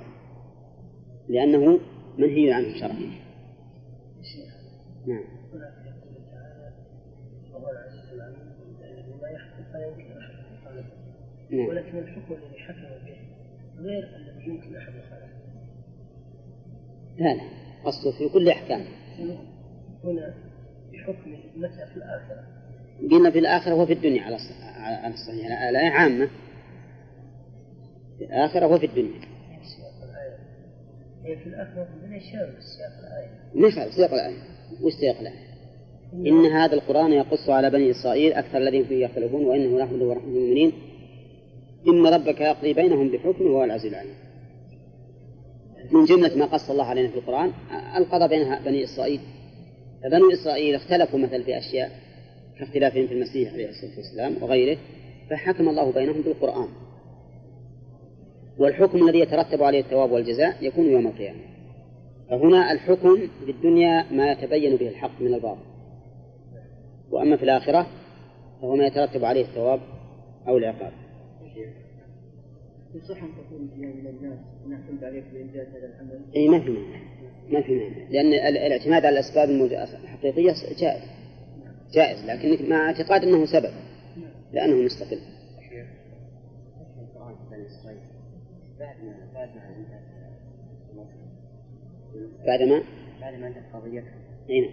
لأنه منهي عنه شرعا. نعم. نعم. ولكن الحكم الذي حكم به غير الذي يمكن احد يخالفه. لا لا قصده في كل أحكام. هنا بحكم متى في الآخرة. قلنا في الآخرة وفي الدنيا على على الصحيح الايه عامة. في الآخرة وفي الدنيا. هي في الآخرة وفي الدنيا شامل سياق الآية. ليش سياق الآية؟ وش سياق الآية؟ إن هذا القرآن يقص على بني إسرائيل أكثر الذين فيه يختلفون وإنه لحمد ورحمة المؤمنين. إن ربك يقضي بينهم بحكمه وهو العزيز العليم. من جملة ما قص الله علينا في القرآن القضاء بين بني إسرائيل. فبنو إسرائيل اختلفوا مثلا في أشياء كاختلافهم في المسيح عليه الصلاة والسلام وغيره فحكم الله بينهم بالقرآن. والحكم الذي يترتب عليه الثواب والجزاء يكون يوم القيامة. فهنا الحكم في الدنيا ما يتبين به الحق من الباطل. وأما في الآخرة فهو ما يترتب عليه الثواب أو العقاب. يصح أن تكون من الناس نعتمد عليك بإنجاز هذا العمل؟ أي ما في مانع ما في مانع. لأن الاعتماد على الأسباب الحقيقية جائز. جائز لكن مع اعتقاد أنه سبب لأنه مستقل. بعد ما؟ بعد ما انتهت قضيتها إي نعم.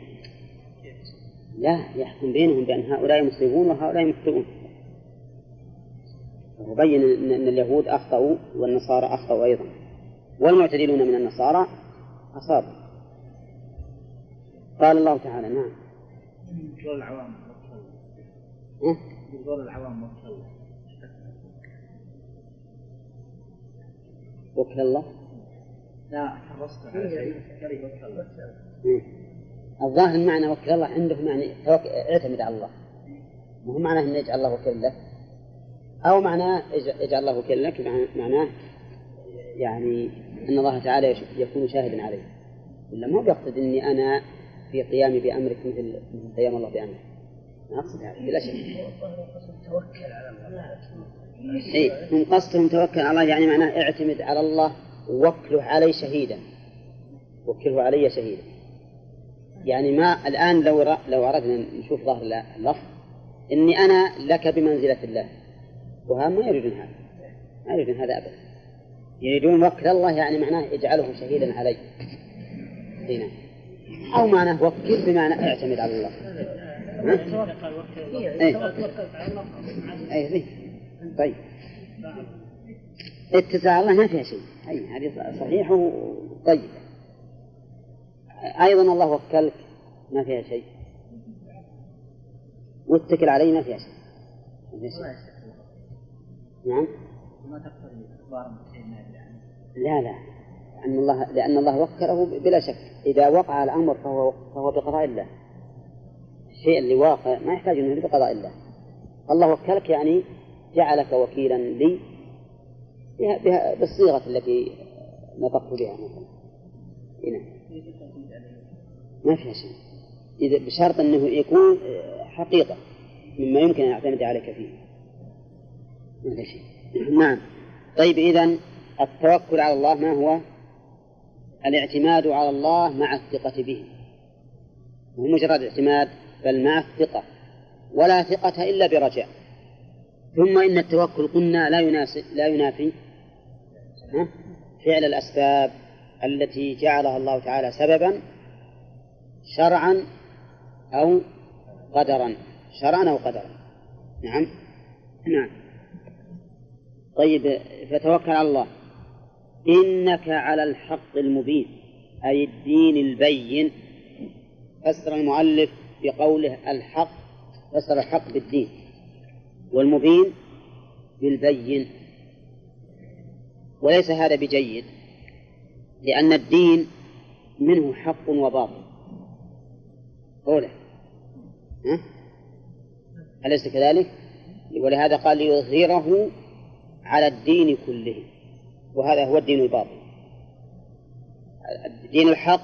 لا يحكم بينهم بأن هؤلاء مصيبون وهؤلاء مخطئون وبين أن اليهود أخطأوا والنصارى أخطأوا أيضا. والمعتدلون من النصارى أصابوا. قال الله تعالى نعم. قول العوام قول العوام وكل الله لا حرصت على شيء. وكل الله الظاهر المعنى وكل الله عندهم يعني اعتمد على الله. مو معناه أن يجعل الله وكيل لك أو معناه يجعل الله وكيل لك معناه يعني أن الله تعالى يكون شاهدا عليه. ولا ما بيقصد أني أنا في قيامي بأمرك مثل قيام الله بأمرك ما أقصد هذا بلا شك. توكل على الله من قصدهم توكل على الله يعني معناه اعتمد على الله وكله علي شهيدا. وكله علي شهيدا. يعني ما الآن لو لو أردنا نشوف ظاهر اللفظ إني أنا لك بمنزلة الله. وهم ما يريدون هذا. ما يريدون هذا أبدا. يريدون وكل الله يعني معناه اجعله شهيدا علي. هنا أو معناه وكل بمعنى أعتمد على الله. أي. أي. طيب. اتساع الله ما فيها شيء. أي هذه صحيح وطيب أيضا الله وكلك ما فيها شيء. واتكل عليه ما فيها شيء. نعم. ما لا لا. لأن الله لأن الله وكله بلا شك. إذا وقع الأمر فهو فهو بقضاء الله. الشيء اللي واقع ما يحتاج أنه بقضاء الله. الله وكلك يعني جعلك وكيلا لي بها بالصيغة التي نطقت بها مثلا. هنا ما فيها شيء إذا بشرط أنه يكون حقيقة مما يمكن أن أعتمد عليك فيه. ما في شيء. نعم. طيب إذا التوكل على الله ما هو؟ الاعتماد على الله مع الثقة به. مو مجرد اعتماد بل مع الثقة. ولا ثقة إلا برجاء. ثم إن التوكل قلنا لا يناسب لا ينافي. فعل الأسباب التي جعلها الله تعالى سببا شرعا أو قدرا. شرعا أو قدرا. نعم. نعم. طيب فتوكل على الله. إنك على الحق المبين أي الدين البين. فسر المؤلف بقوله الحق فسر الحق بالدين. والمبين بالبين. وليس هذا بجيد لأن الدين منه حق وباطل. أولى ها؟ أليس كذلك؟ ولهذا قال ليظهره على الدين كله. وهذا هو الدين الباطل. الدين الحق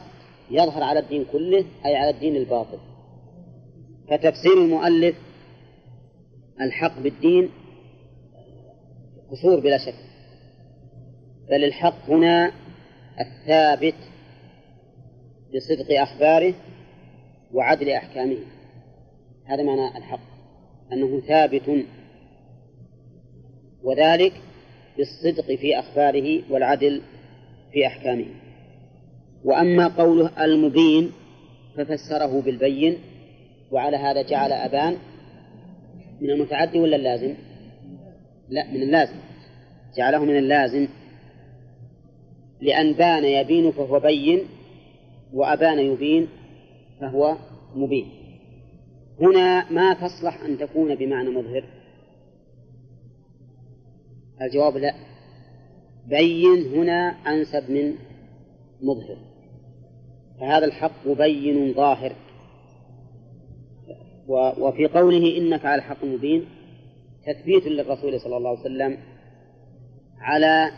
يظهر على الدين كله أي على الدين الباطل. فتفسير المؤلف الحق بالدين قصور بلا شك. بل الحق هنا الثابت بصدق أخباره وعدل أحكامه. هذا معنى الحق أنه ثابت وذلك بالصدق في أخباره والعدل في أحكامه. وأما قوله المبين ففسره بالبين وعلى هذا جعل أبان. من المتعدي ولا اللازم؟ لا من اللازم. جعله من اللازم. لأن بان يبين فهو بين وأبان يبين. فهو مبين. هنا ما تصلح أن تكون بمعنى مظهر؟ الجواب لا. بين هنا أنسب من مظهر. فهذا الحق بين ظاهر. وفي قوله إنك على الحق مبين تثبيت للرسول صلى الله عليه وسلم على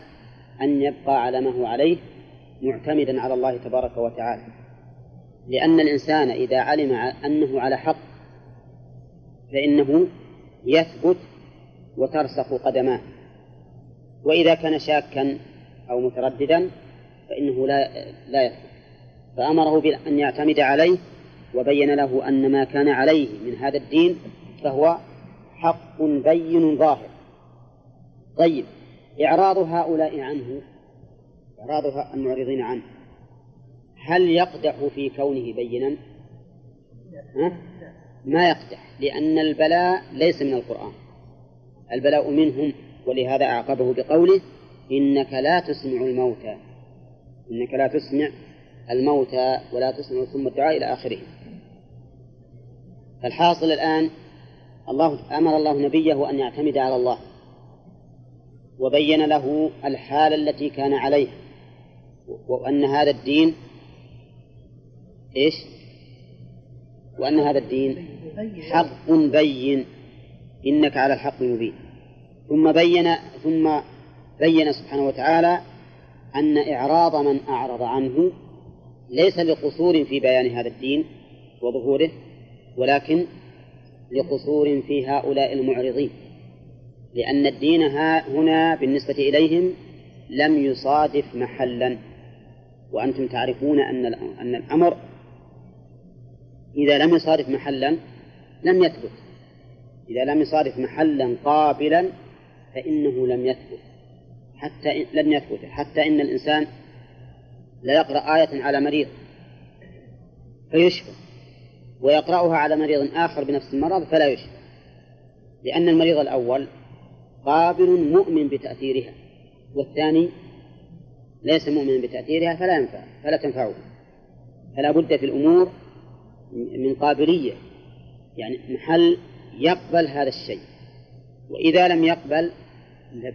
أن يبقى على ما هو عليه معتمدا على الله تبارك وتعالى. لأن الإنسان إذا علم أنه على حق فإنه يثبت وترسخ قدماه. وإذا كان شاكا أو مترددا فإنه لا لا يثبت. فأمره بأن يعتمد عليه وبين له أن ما كان عليه من هذا الدين فهو حق بين ظاهر. طيب إعراض هؤلاء عنه إعراض المعرضين عنه هل يقدح في كونه بينا؟ ها؟ ما يقدح لأن البلاء ليس من القرآن البلاء منهم ولهذا أعقبه بقوله إنك لا تسمع الموتى إنك لا تسمع الموتى ولا تسمع ثم الدعاء إلى آخره فالحاصل الآن الله أمر الله نبيه أن يعتمد على الله وبين له الحالة التي كان عليها وأن هذا الدين إيش؟ وأن هذا الدين حق بين. إنك على الحق المبين ثم بين ثم بين سبحانه وتعالى أن إعراض من أعرض عنه ليس لقصور في بيان هذا الدين وظهوره ولكن لقصور في هؤلاء المعرضين. لأن الدين هنا بالنسبة إليهم لم يصادف محلا. وأنتم تعرفون أن أن الأمر إذا لم يصادف محلا لم يثبت. إذا لم يصادف محلا قابلا فإنه لم يثبت. حتى لم يثبت. حتى إن الإنسان لا يقرأ آية على مريض فيشفى ويقرأها على مريض آخر بنفس المرض فلا يشفى. لأن المريض الأول قابل مؤمن بتأثيرها والثاني ليس مؤمنا بتأثيرها فلا ينفع فلا تنفعه. فلا بد في الأمور من قابلية يعني محل يقبل هذا الشيء وإذا لم يقبل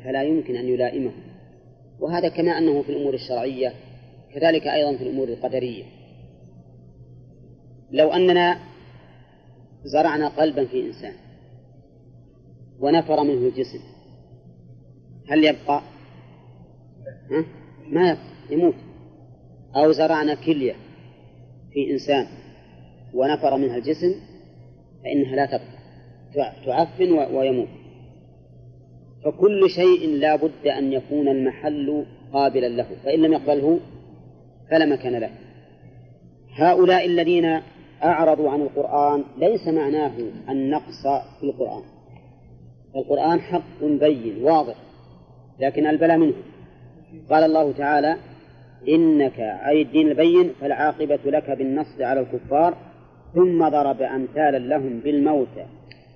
فلا يمكن أن يلائمه وهذا كما أنه في الأمور الشرعية كذلك أيضا في الأمور القدرية لو أننا زرعنا قلبا في إنسان ونفر منه الجسم هل يبقى؟ ها؟ ما يبقى يموت أو زرعنا كلية في إنسان ونفر منها الجسم فإنها لا تبقى. تعفن ويموت. فكل شيء لا بد أن يكون المحل قابلا له. فإن لم يقبله فلا مكان له. هؤلاء الذين أعرضوا عن القرآن ليس معناه النقص في القرآن. القرآن حق بين واضح لكن البلاء منه. قال الله تعالى إنك أي الدين البين فالعاقبة لك بالنصر على الكفار ثم ضرب أمثالا لهم بالموتى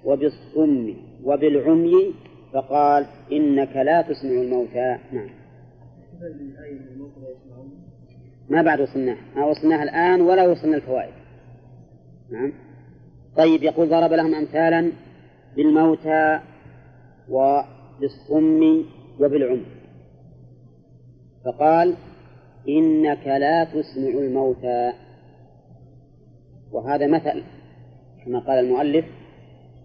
وبالصم وبالعمي فقال إنك لا تسمع الموتى. نعم. ما بعد وصلناه ما وصلناه الآن ولا وصلنا الفوائد. نعم. طيب يقول ضرب لهم أمثالا بالموتى وبالصم وبالعمي. فقال إنك لا تسمع الموتى. وهذا مثل كما قال المؤلف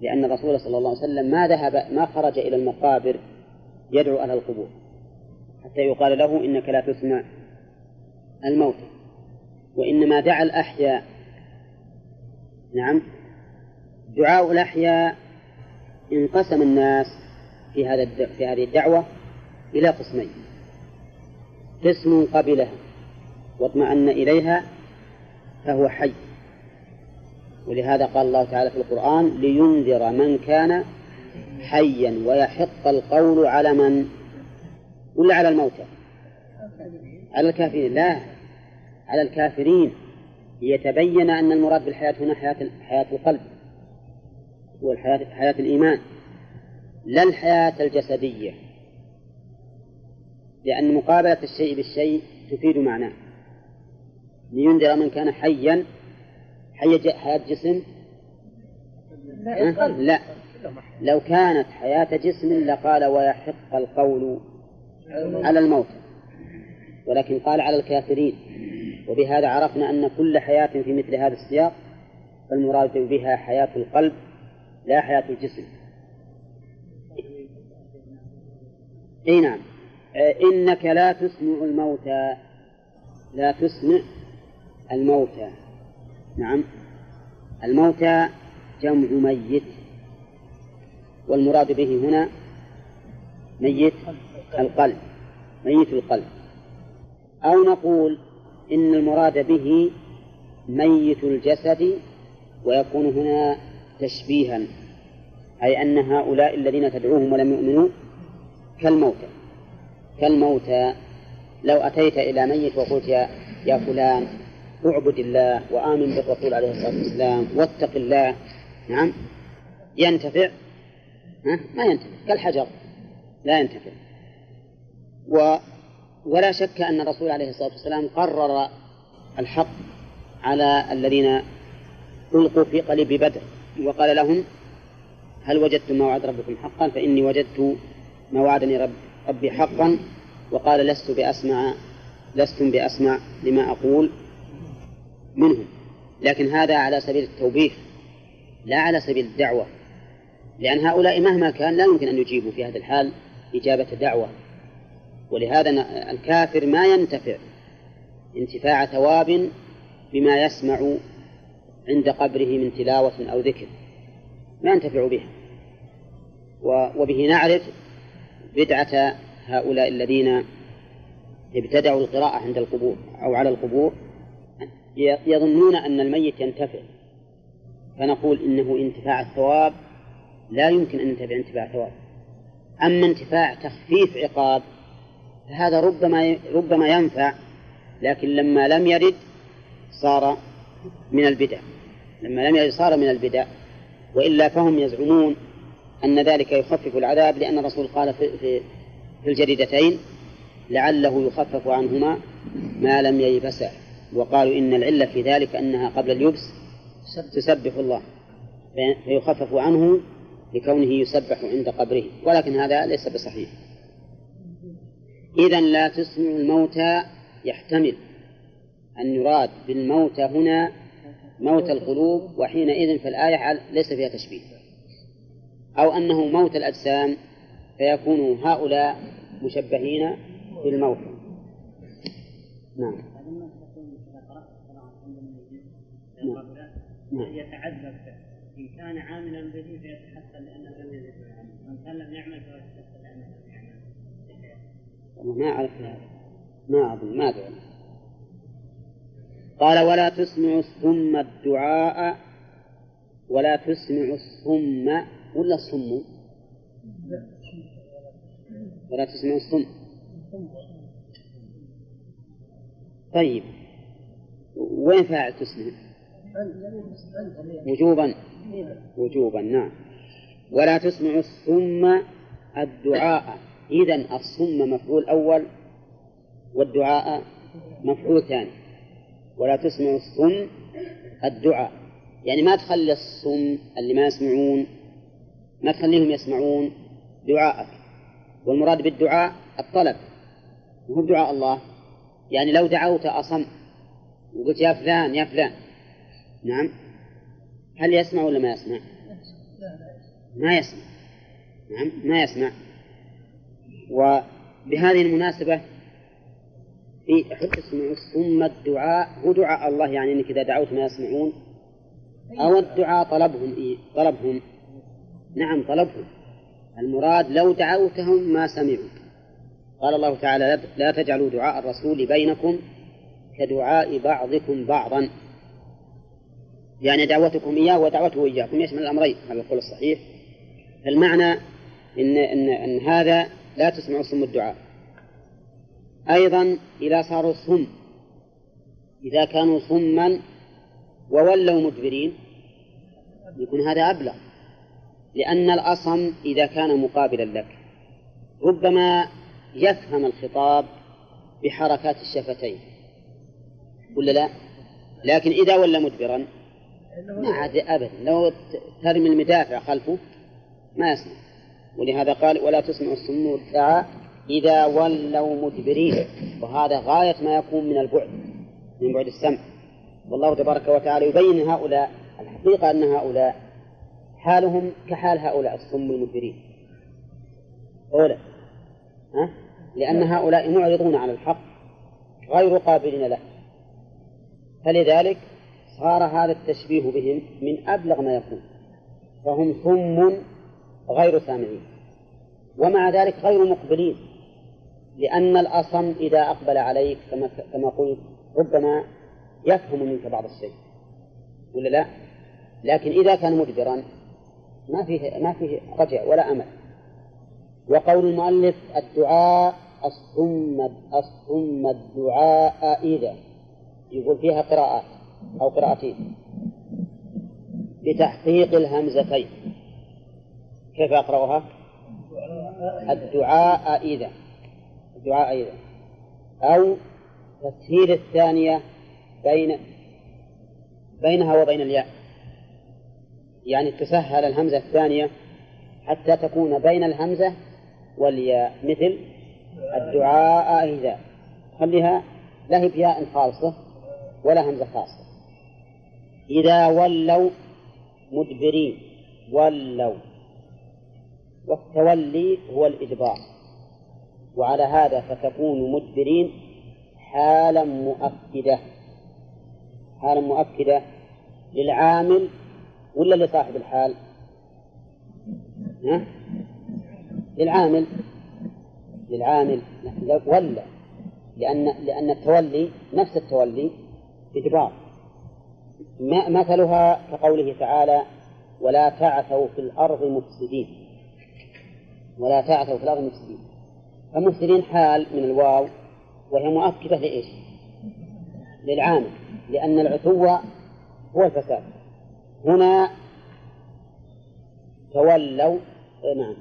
لأن الرسول صلى الله عليه وسلم ما ذهب ما خرج إلى المقابر يدعو أهل القبور حتى يقال له إنك لا تسمع الموتى وإنما دعا الأحياء. نعم. دعاء الأحياء انقسم الناس في هذا في هذه الدعوة إلى قسمين. قسم قبلها واطمأن إليها فهو حي. ولهذا قال الله تعالى في القرآن لينذر من كان حيا ويحق القول على من؟ ولا على الموتى؟ على الكافرين لا. على الكافرين. ليتبين أن المراد بالحياة هنا حياة حياة القلب والحياة حياة الإيمان لا الحياة الجسدية. لأن مقابلة الشيء بالشيء تفيد معناه. لينذر من كان حيا حي حياة جسم؟ لا, لا. لو كانت حياة جسم لقال ويحق القول على الموت. ولكن قال على الكافرين. وبهذا عرفنا أن كل حياة في مثل هذا السياق فالمراد بها حياة القلب لا حياة الجسم. إي نعم. إنك لا تسمع الموتى لا تسمع الموتى. نعم. الموتى جمع ميت. والمراد به هنا ميت القلب ميت القلب. أو نقول إن المراد به ميت الجسد ويكون هنا تشبيها أي أن هؤلاء الذين تدعوهم ولم يؤمنوا كالموتى. كالموتى لو أتيت إلى ميت وقلت يا, يا فلان اعبد الله وآمن بالرسول عليه الصلاة والسلام واتق الله. نعم. ينتفع؟ ها؟ ما ينتفع. كالحجر. لا ينتفع. و ولا شك أن الرسول عليه الصلاة والسلام قرر الحق على الذين ألقوا في قلب بدر وقال لهم هل وجدتم ما وعد ربكم حقا؟ فإني وجدت ما وعدني رب ربي حقا. وقال لست بأسمع لستم بأسمع لما أقول. منهم. لكن هذا على سبيل التوبيخ لا على سبيل الدعوة. لأن هؤلاء مهما كان لا يمكن أن يجيبوا في هذا الحال إجابة دعوة. ولهذا الكافر ما ينتفع انتفاع ثواب بما يسمع عند قبره من تلاوة أو ذكر. ما ينتفع بها. وبه نعرف بدعة هؤلاء الذين ابتدعوا القراءة عند القبور أو على القبور. يظنون أن الميت ينتفع. فنقول إنه انتفاع الثواب لا يمكن أن ينتفع انتفاع ثواب أما انتفاع تخفيف عقاب فهذا ربما ربما ينفع لكن لما لم يرد صار من البدع. لما لم يرد صار من البدع. وإلا فهم يزعمون أن ذلك يخفف العذاب لأن الرسول قال في, في, في الجريدتين لعله يخفف عنهما ما لم ييبسا وقالوا إن العلة في ذلك أنها قبل اليبس تسبح الله فيخفف عنه لكونه يسبح عند قبره ولكن هذا ليس بصحيح. إذا لا تسمع الموتى يحتمل أن يراد بالموتى هنا موت القلوب وحينئذ فالآية ليس فيها تشبيه. أو أنه موت الأجسام فيكون هؤلاء مشبهين بالموتى نعم. يتعذب إن كان عاملا به فيتحسن لأنه لم يزد وإن كان لم يعمل فيتحسن لأنه لم يعمل. والله ما أعرف هذا. ما أظن. ما أدري. قال ولا تسمع الصم الدعاء. ولا تسمع الصم. ولا الصم ولا تسمع الصم. طيب. وين فاعل تسمع؟ وجوبا. وجوبا نعم. ولا تسمع الصم الدعاء. إذا الصم مفعول أول والدعاء مفعول ثاني. ولا تسمع الصم الدعاء. يعني ما تخلي الصم اللي ما يسمعون ما تخليهم يسمعون دعاءك. والمراد بالدعاء الطلب. وهو دعاء الله. يعني لو دعوت أصم وقلت يا فلان يا فلان. نعم. هل يسمع ولا ما يسمع؟ ما يسمع. نعم ما يسمع. وبهذه المناسبة في حتى ثم الدعاء هو دعاء الله يعني إنك إذا دعوت ما يسمعون؟ أو الدعاء طلبهم إيه؟ طلبهم. نعم طلبهم. المراد لو دعوتهم ما سمعوا. قال الله تعالى لا تجعلوا دعاء الرسول بينكم كدعاء بعضكم بعضا. يعني دعوتكم إياه ودعوته إياكم يشمل الأمرين. على القول الصحيح. فالمعنى إن, إن, إن هذا لا تسمع صم الدعاء. أيضا إذا صاروا صم. إذا كانوا صما وولوا مدبرين يكون هذا أبلغ. لأن الأصم إذا كان مقابلا لك. ربما يفهم الخطاب بحركات الشفتين. ولا لا؟ لكن إذا ولا مدبرا ما عاد أبدا. لو ترمي المدافع خلفه ما يسمع ولهذا قال ولا تسمع الصم الدعاء إذا ولوا مدبرين. وهذا غاية ما يكون من البعد من بعد السمع. والله تبارك وتعالى يبين هؤلاء الحقيقة أن هؤلاء حالهم كحال هؤلاء الصم المدبرين. أولا ها؟ لأن هؤلاء معرضون على الحق غير قابلين له. فلذلك صار هذا التشبيه بهم من أبلغ ما يكون فهم صم غير سامعين ومع ذلك غير مقبلين لأن الأصم إذا أقبل عليك كما كما قلت ربما يفهم منك بعض الشيء ولا لا؟ لكن إذا كان مدبرا ما فيه ما فيه رجع ولا أمل وقول المؤلف الدعاء الصم الصم الدعاء إذا يقول فيها قراءات أو قراءتين بتحقيق الهمزتين. كيف أقرأها؟ الدعاء إذا. الدعاء إذا. أو تسهيل الثانية بين بينها وبين الياء. يعني تسهل الهمزة الثانية حتى تكون بين الهمزة والياء. مثل الدعاء إذا. خليها لا هي بياء خالصة ولا همزة خاصة. إذا ولوا مدبرين ولوا. والتولي هو الإدبار. وعلى هذا فتكون مدبرين حالا مؤكدة. حالا مؤكدة للعامل ولا لصاحب الحال؟ ها؟ للعامل. للعامل. ولا لأن لأن التولي نفس التولي إدبار. مثلها كقوله تعالى ولا تعثوا في الأرض مفسدين. ولا تعثوا في الأرض مفسدين. فمفسدين حال من الواو وهي مؤكدة لإيش؟ للعامل لأن العتو هو الفساد. هنا تولوا إيه نعم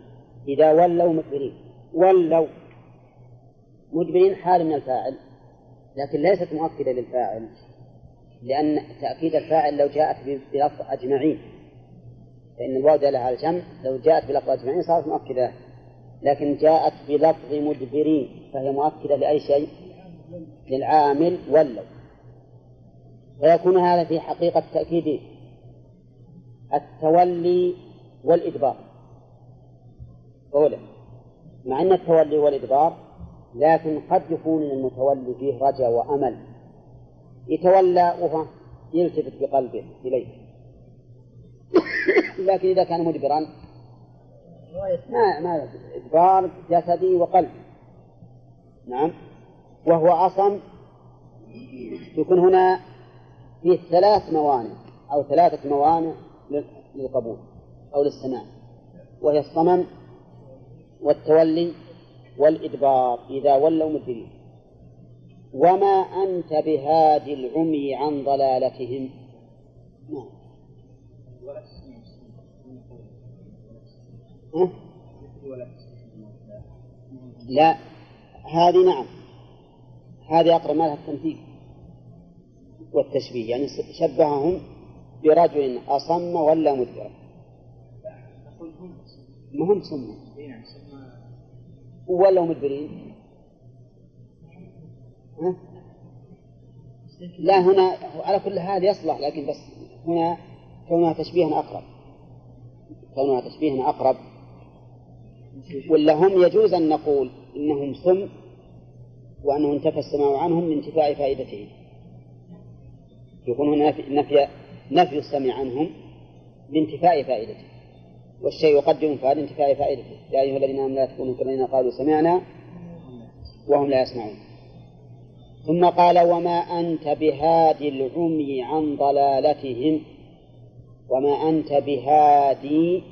إذا ولوا مدبرين. ولوا. مدبرين حال من الفاعل لكن ليست مؤكدة للفاعل. لأن تأكيد الفاعل لو جاءت بلفظ أجمعين فإن الواو دالة على الجمع لو جاءت بلفظ أجمعين صارت مؤكدة لكن جاءت بلفظ مدبرين فهي مؤكدة لأي شيء؟ للعامل ولوا فيكون هذا في حقيقة تأكيد التولي والإدبار. أولا مع أن التولي والإدبار لكن قد يكون المتولي فيه رجا وأمل. يتولى وهو يلتفت بقلبه إليه. لكن إذا كان مدبرا ما ما إدبار جسدي وقلب نعم. وهو أصم يكون هنا فيه ثلاث موانع أو ثلاثة موانع للقبول أو للسماع. وهي الصمم والتولي والإدبار. إذا ولوا مدبرين. وما أنت بهاد العمي عن ضلالتهم؟ نعم. لا. هذه نعم. هذه أقرب ما لها التمثيل والتشبيه يعني شبههم برجل أصم ولا مدبر. ما هم صم ولا مدبرين؟ لا هنا على كل حال يصلح لكن بس هنا كونها تشبيها أقرب. كونها تشبيها أقرب. ولا هم يجوز أن نقول إنهم سم وأنه انتفى السماع عنهم لانتفاء فائدته يكون هنا نفي نفي السمع عنهم لانتفاء فائدته والشيء يقدم فهذا انتفاء فائدته يا أيها الذين آمنوا لا تكونوا كالذين قالوا سمعنا وهم لا يسمعون. ثم قال وما أنت بهادي العمي عن ضلالتهم وما أنت بهادي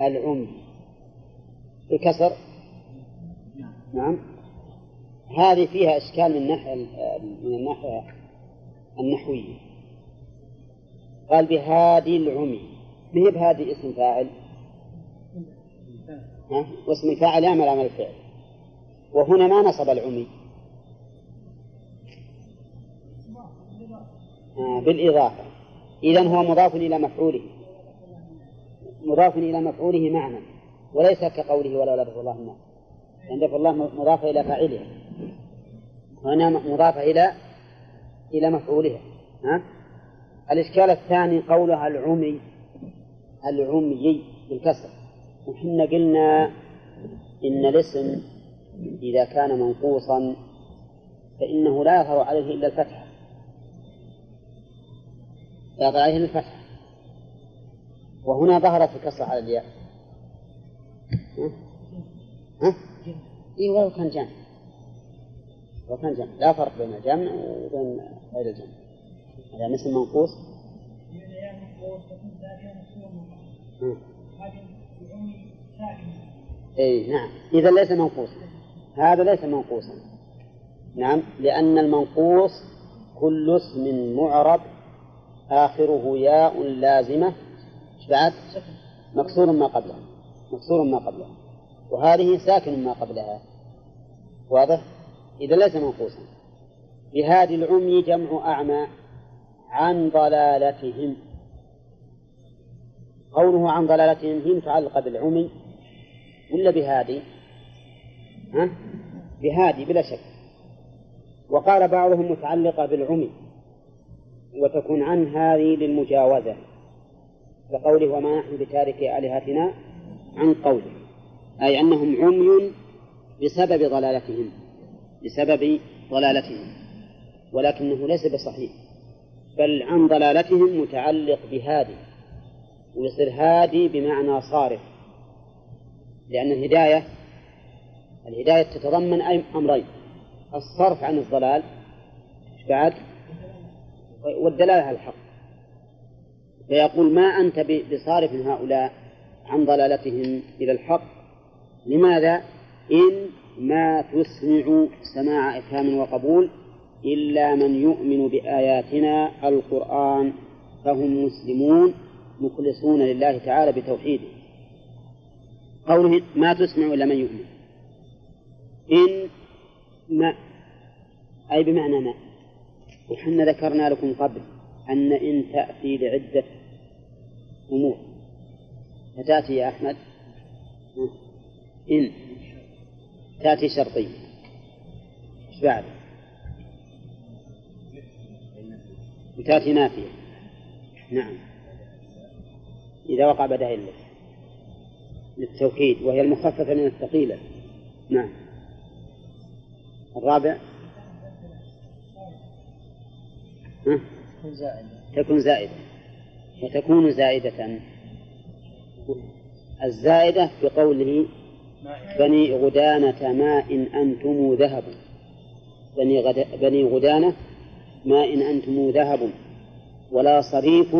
العمي. بكسر نعم. هذه فيها إشكال من الناحية من الناحية النحوية. قال بهادي العمي. ما هي بهادي؟ اسم فاعل. ها؟ واسم الفاعل يعمل عمل الفعل. وهنا ما نصب العمي. بالإضافة. إذا هو مضاف إلى مفعوله. مضاف إلى مفعوله معنى وليس كقوله ولا لفظ الله الناس لأن لفظ الله مضافة إلى فاعلها هنا مضافة إلى إلى مفعولها ها؟ الإشكال الثاني قولها العمي العمي بالكسر. وحنا قلنا إن الاسم إذا كان منقوصا فإنه لا يظهر عليه إلا الفتحة يظهر عليه إلا الفتحة وهنا ظهرت الكسرة على الياء. ها؟ ها؟ إيه ولو كان جمع ولو كان جمع لا فرق بين الجمع وبين غير الجمع هذا مثل منقوص. اي نعم. إذا ليس منقوصا. هذا ليس منقوصا. نعم لأن المنقوص كل اسم معرب آخره ياء لازمة إيش بعد؟ مكسور ما قبلها مكسور ما قبلها وهذه ساكن ما قبلها واضح؟ إذا ليس منقوصا بهذه العمي جمع أعمى عن ضلالتهم قوله عن ضلالتهم هي متعلقة بالعمي ولا بهادي؟ ها؟ بهادي بلا شك وقال بعضهم متعلقة بالعمي وتكون عن هذه للمجاوزة. كقوله وما نحن بتارك آلهتنا عن قوله. أي أنهم عمي بسبب ضلالتهم. بسبب ضلالتهم. ولكنه ليس بصحيح. بل عن ضلالتهم متعلق بهادي. ويصير هادي بمعنى صارف لأن الهداية الهداية تتضمن أمرين. الصرف عن الضلال بعد والدلالة على الحق. فيقول ما أنت بصارف هؤلاء عن ضلالتهم إلى الحق؟ لماذا؟ إن ما تسمع سماع إفهام وقبول إلا من يؤمن بآياتنا القرآن فهم مسلمون مخلصون لله تعالى بتوحيده. قوله ما تسمع إلا من يؤمن. إن ما أي بمعنى ما؟ وحنا ذكرنا لكم قبل أن إن تأتي لعدة أمور. فتأتي يا أحمد. إن تأتي شرطية. إيش بعد؟ وتأتي نافية. نعم. إذا وقع بدها إلا. للتوكيد وهي المخففة من الثقيلة. نعم. الرابع؟ تكون زائدة. وتكون زائدة. الزائدة بقوله بني غدانة ماء أنتم ذهب. بني, غد... بني غدانة ماء أنتم ذهب. ولا صريف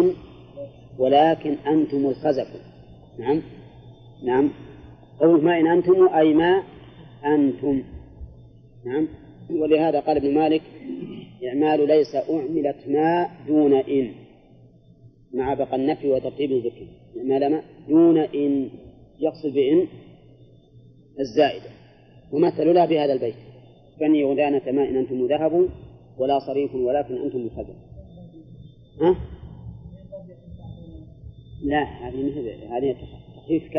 ولكن أنتم الخزف. نعم. نعم. قوله ماء أنتم أي ماء أنتم. نعم. ولهذا قال ابن مالك إعمال ليس أعملت ما دون إن مع بقى النفي وترتيب الذكر. إعمال ما دون إن يقصد بإن الزائدة. ومثل لها بهذا البيت. بني غدانة ماء أنتم ذهب ولا صريف ولكن أنتم الخزن ها؟ لا هذه هذه تخفيف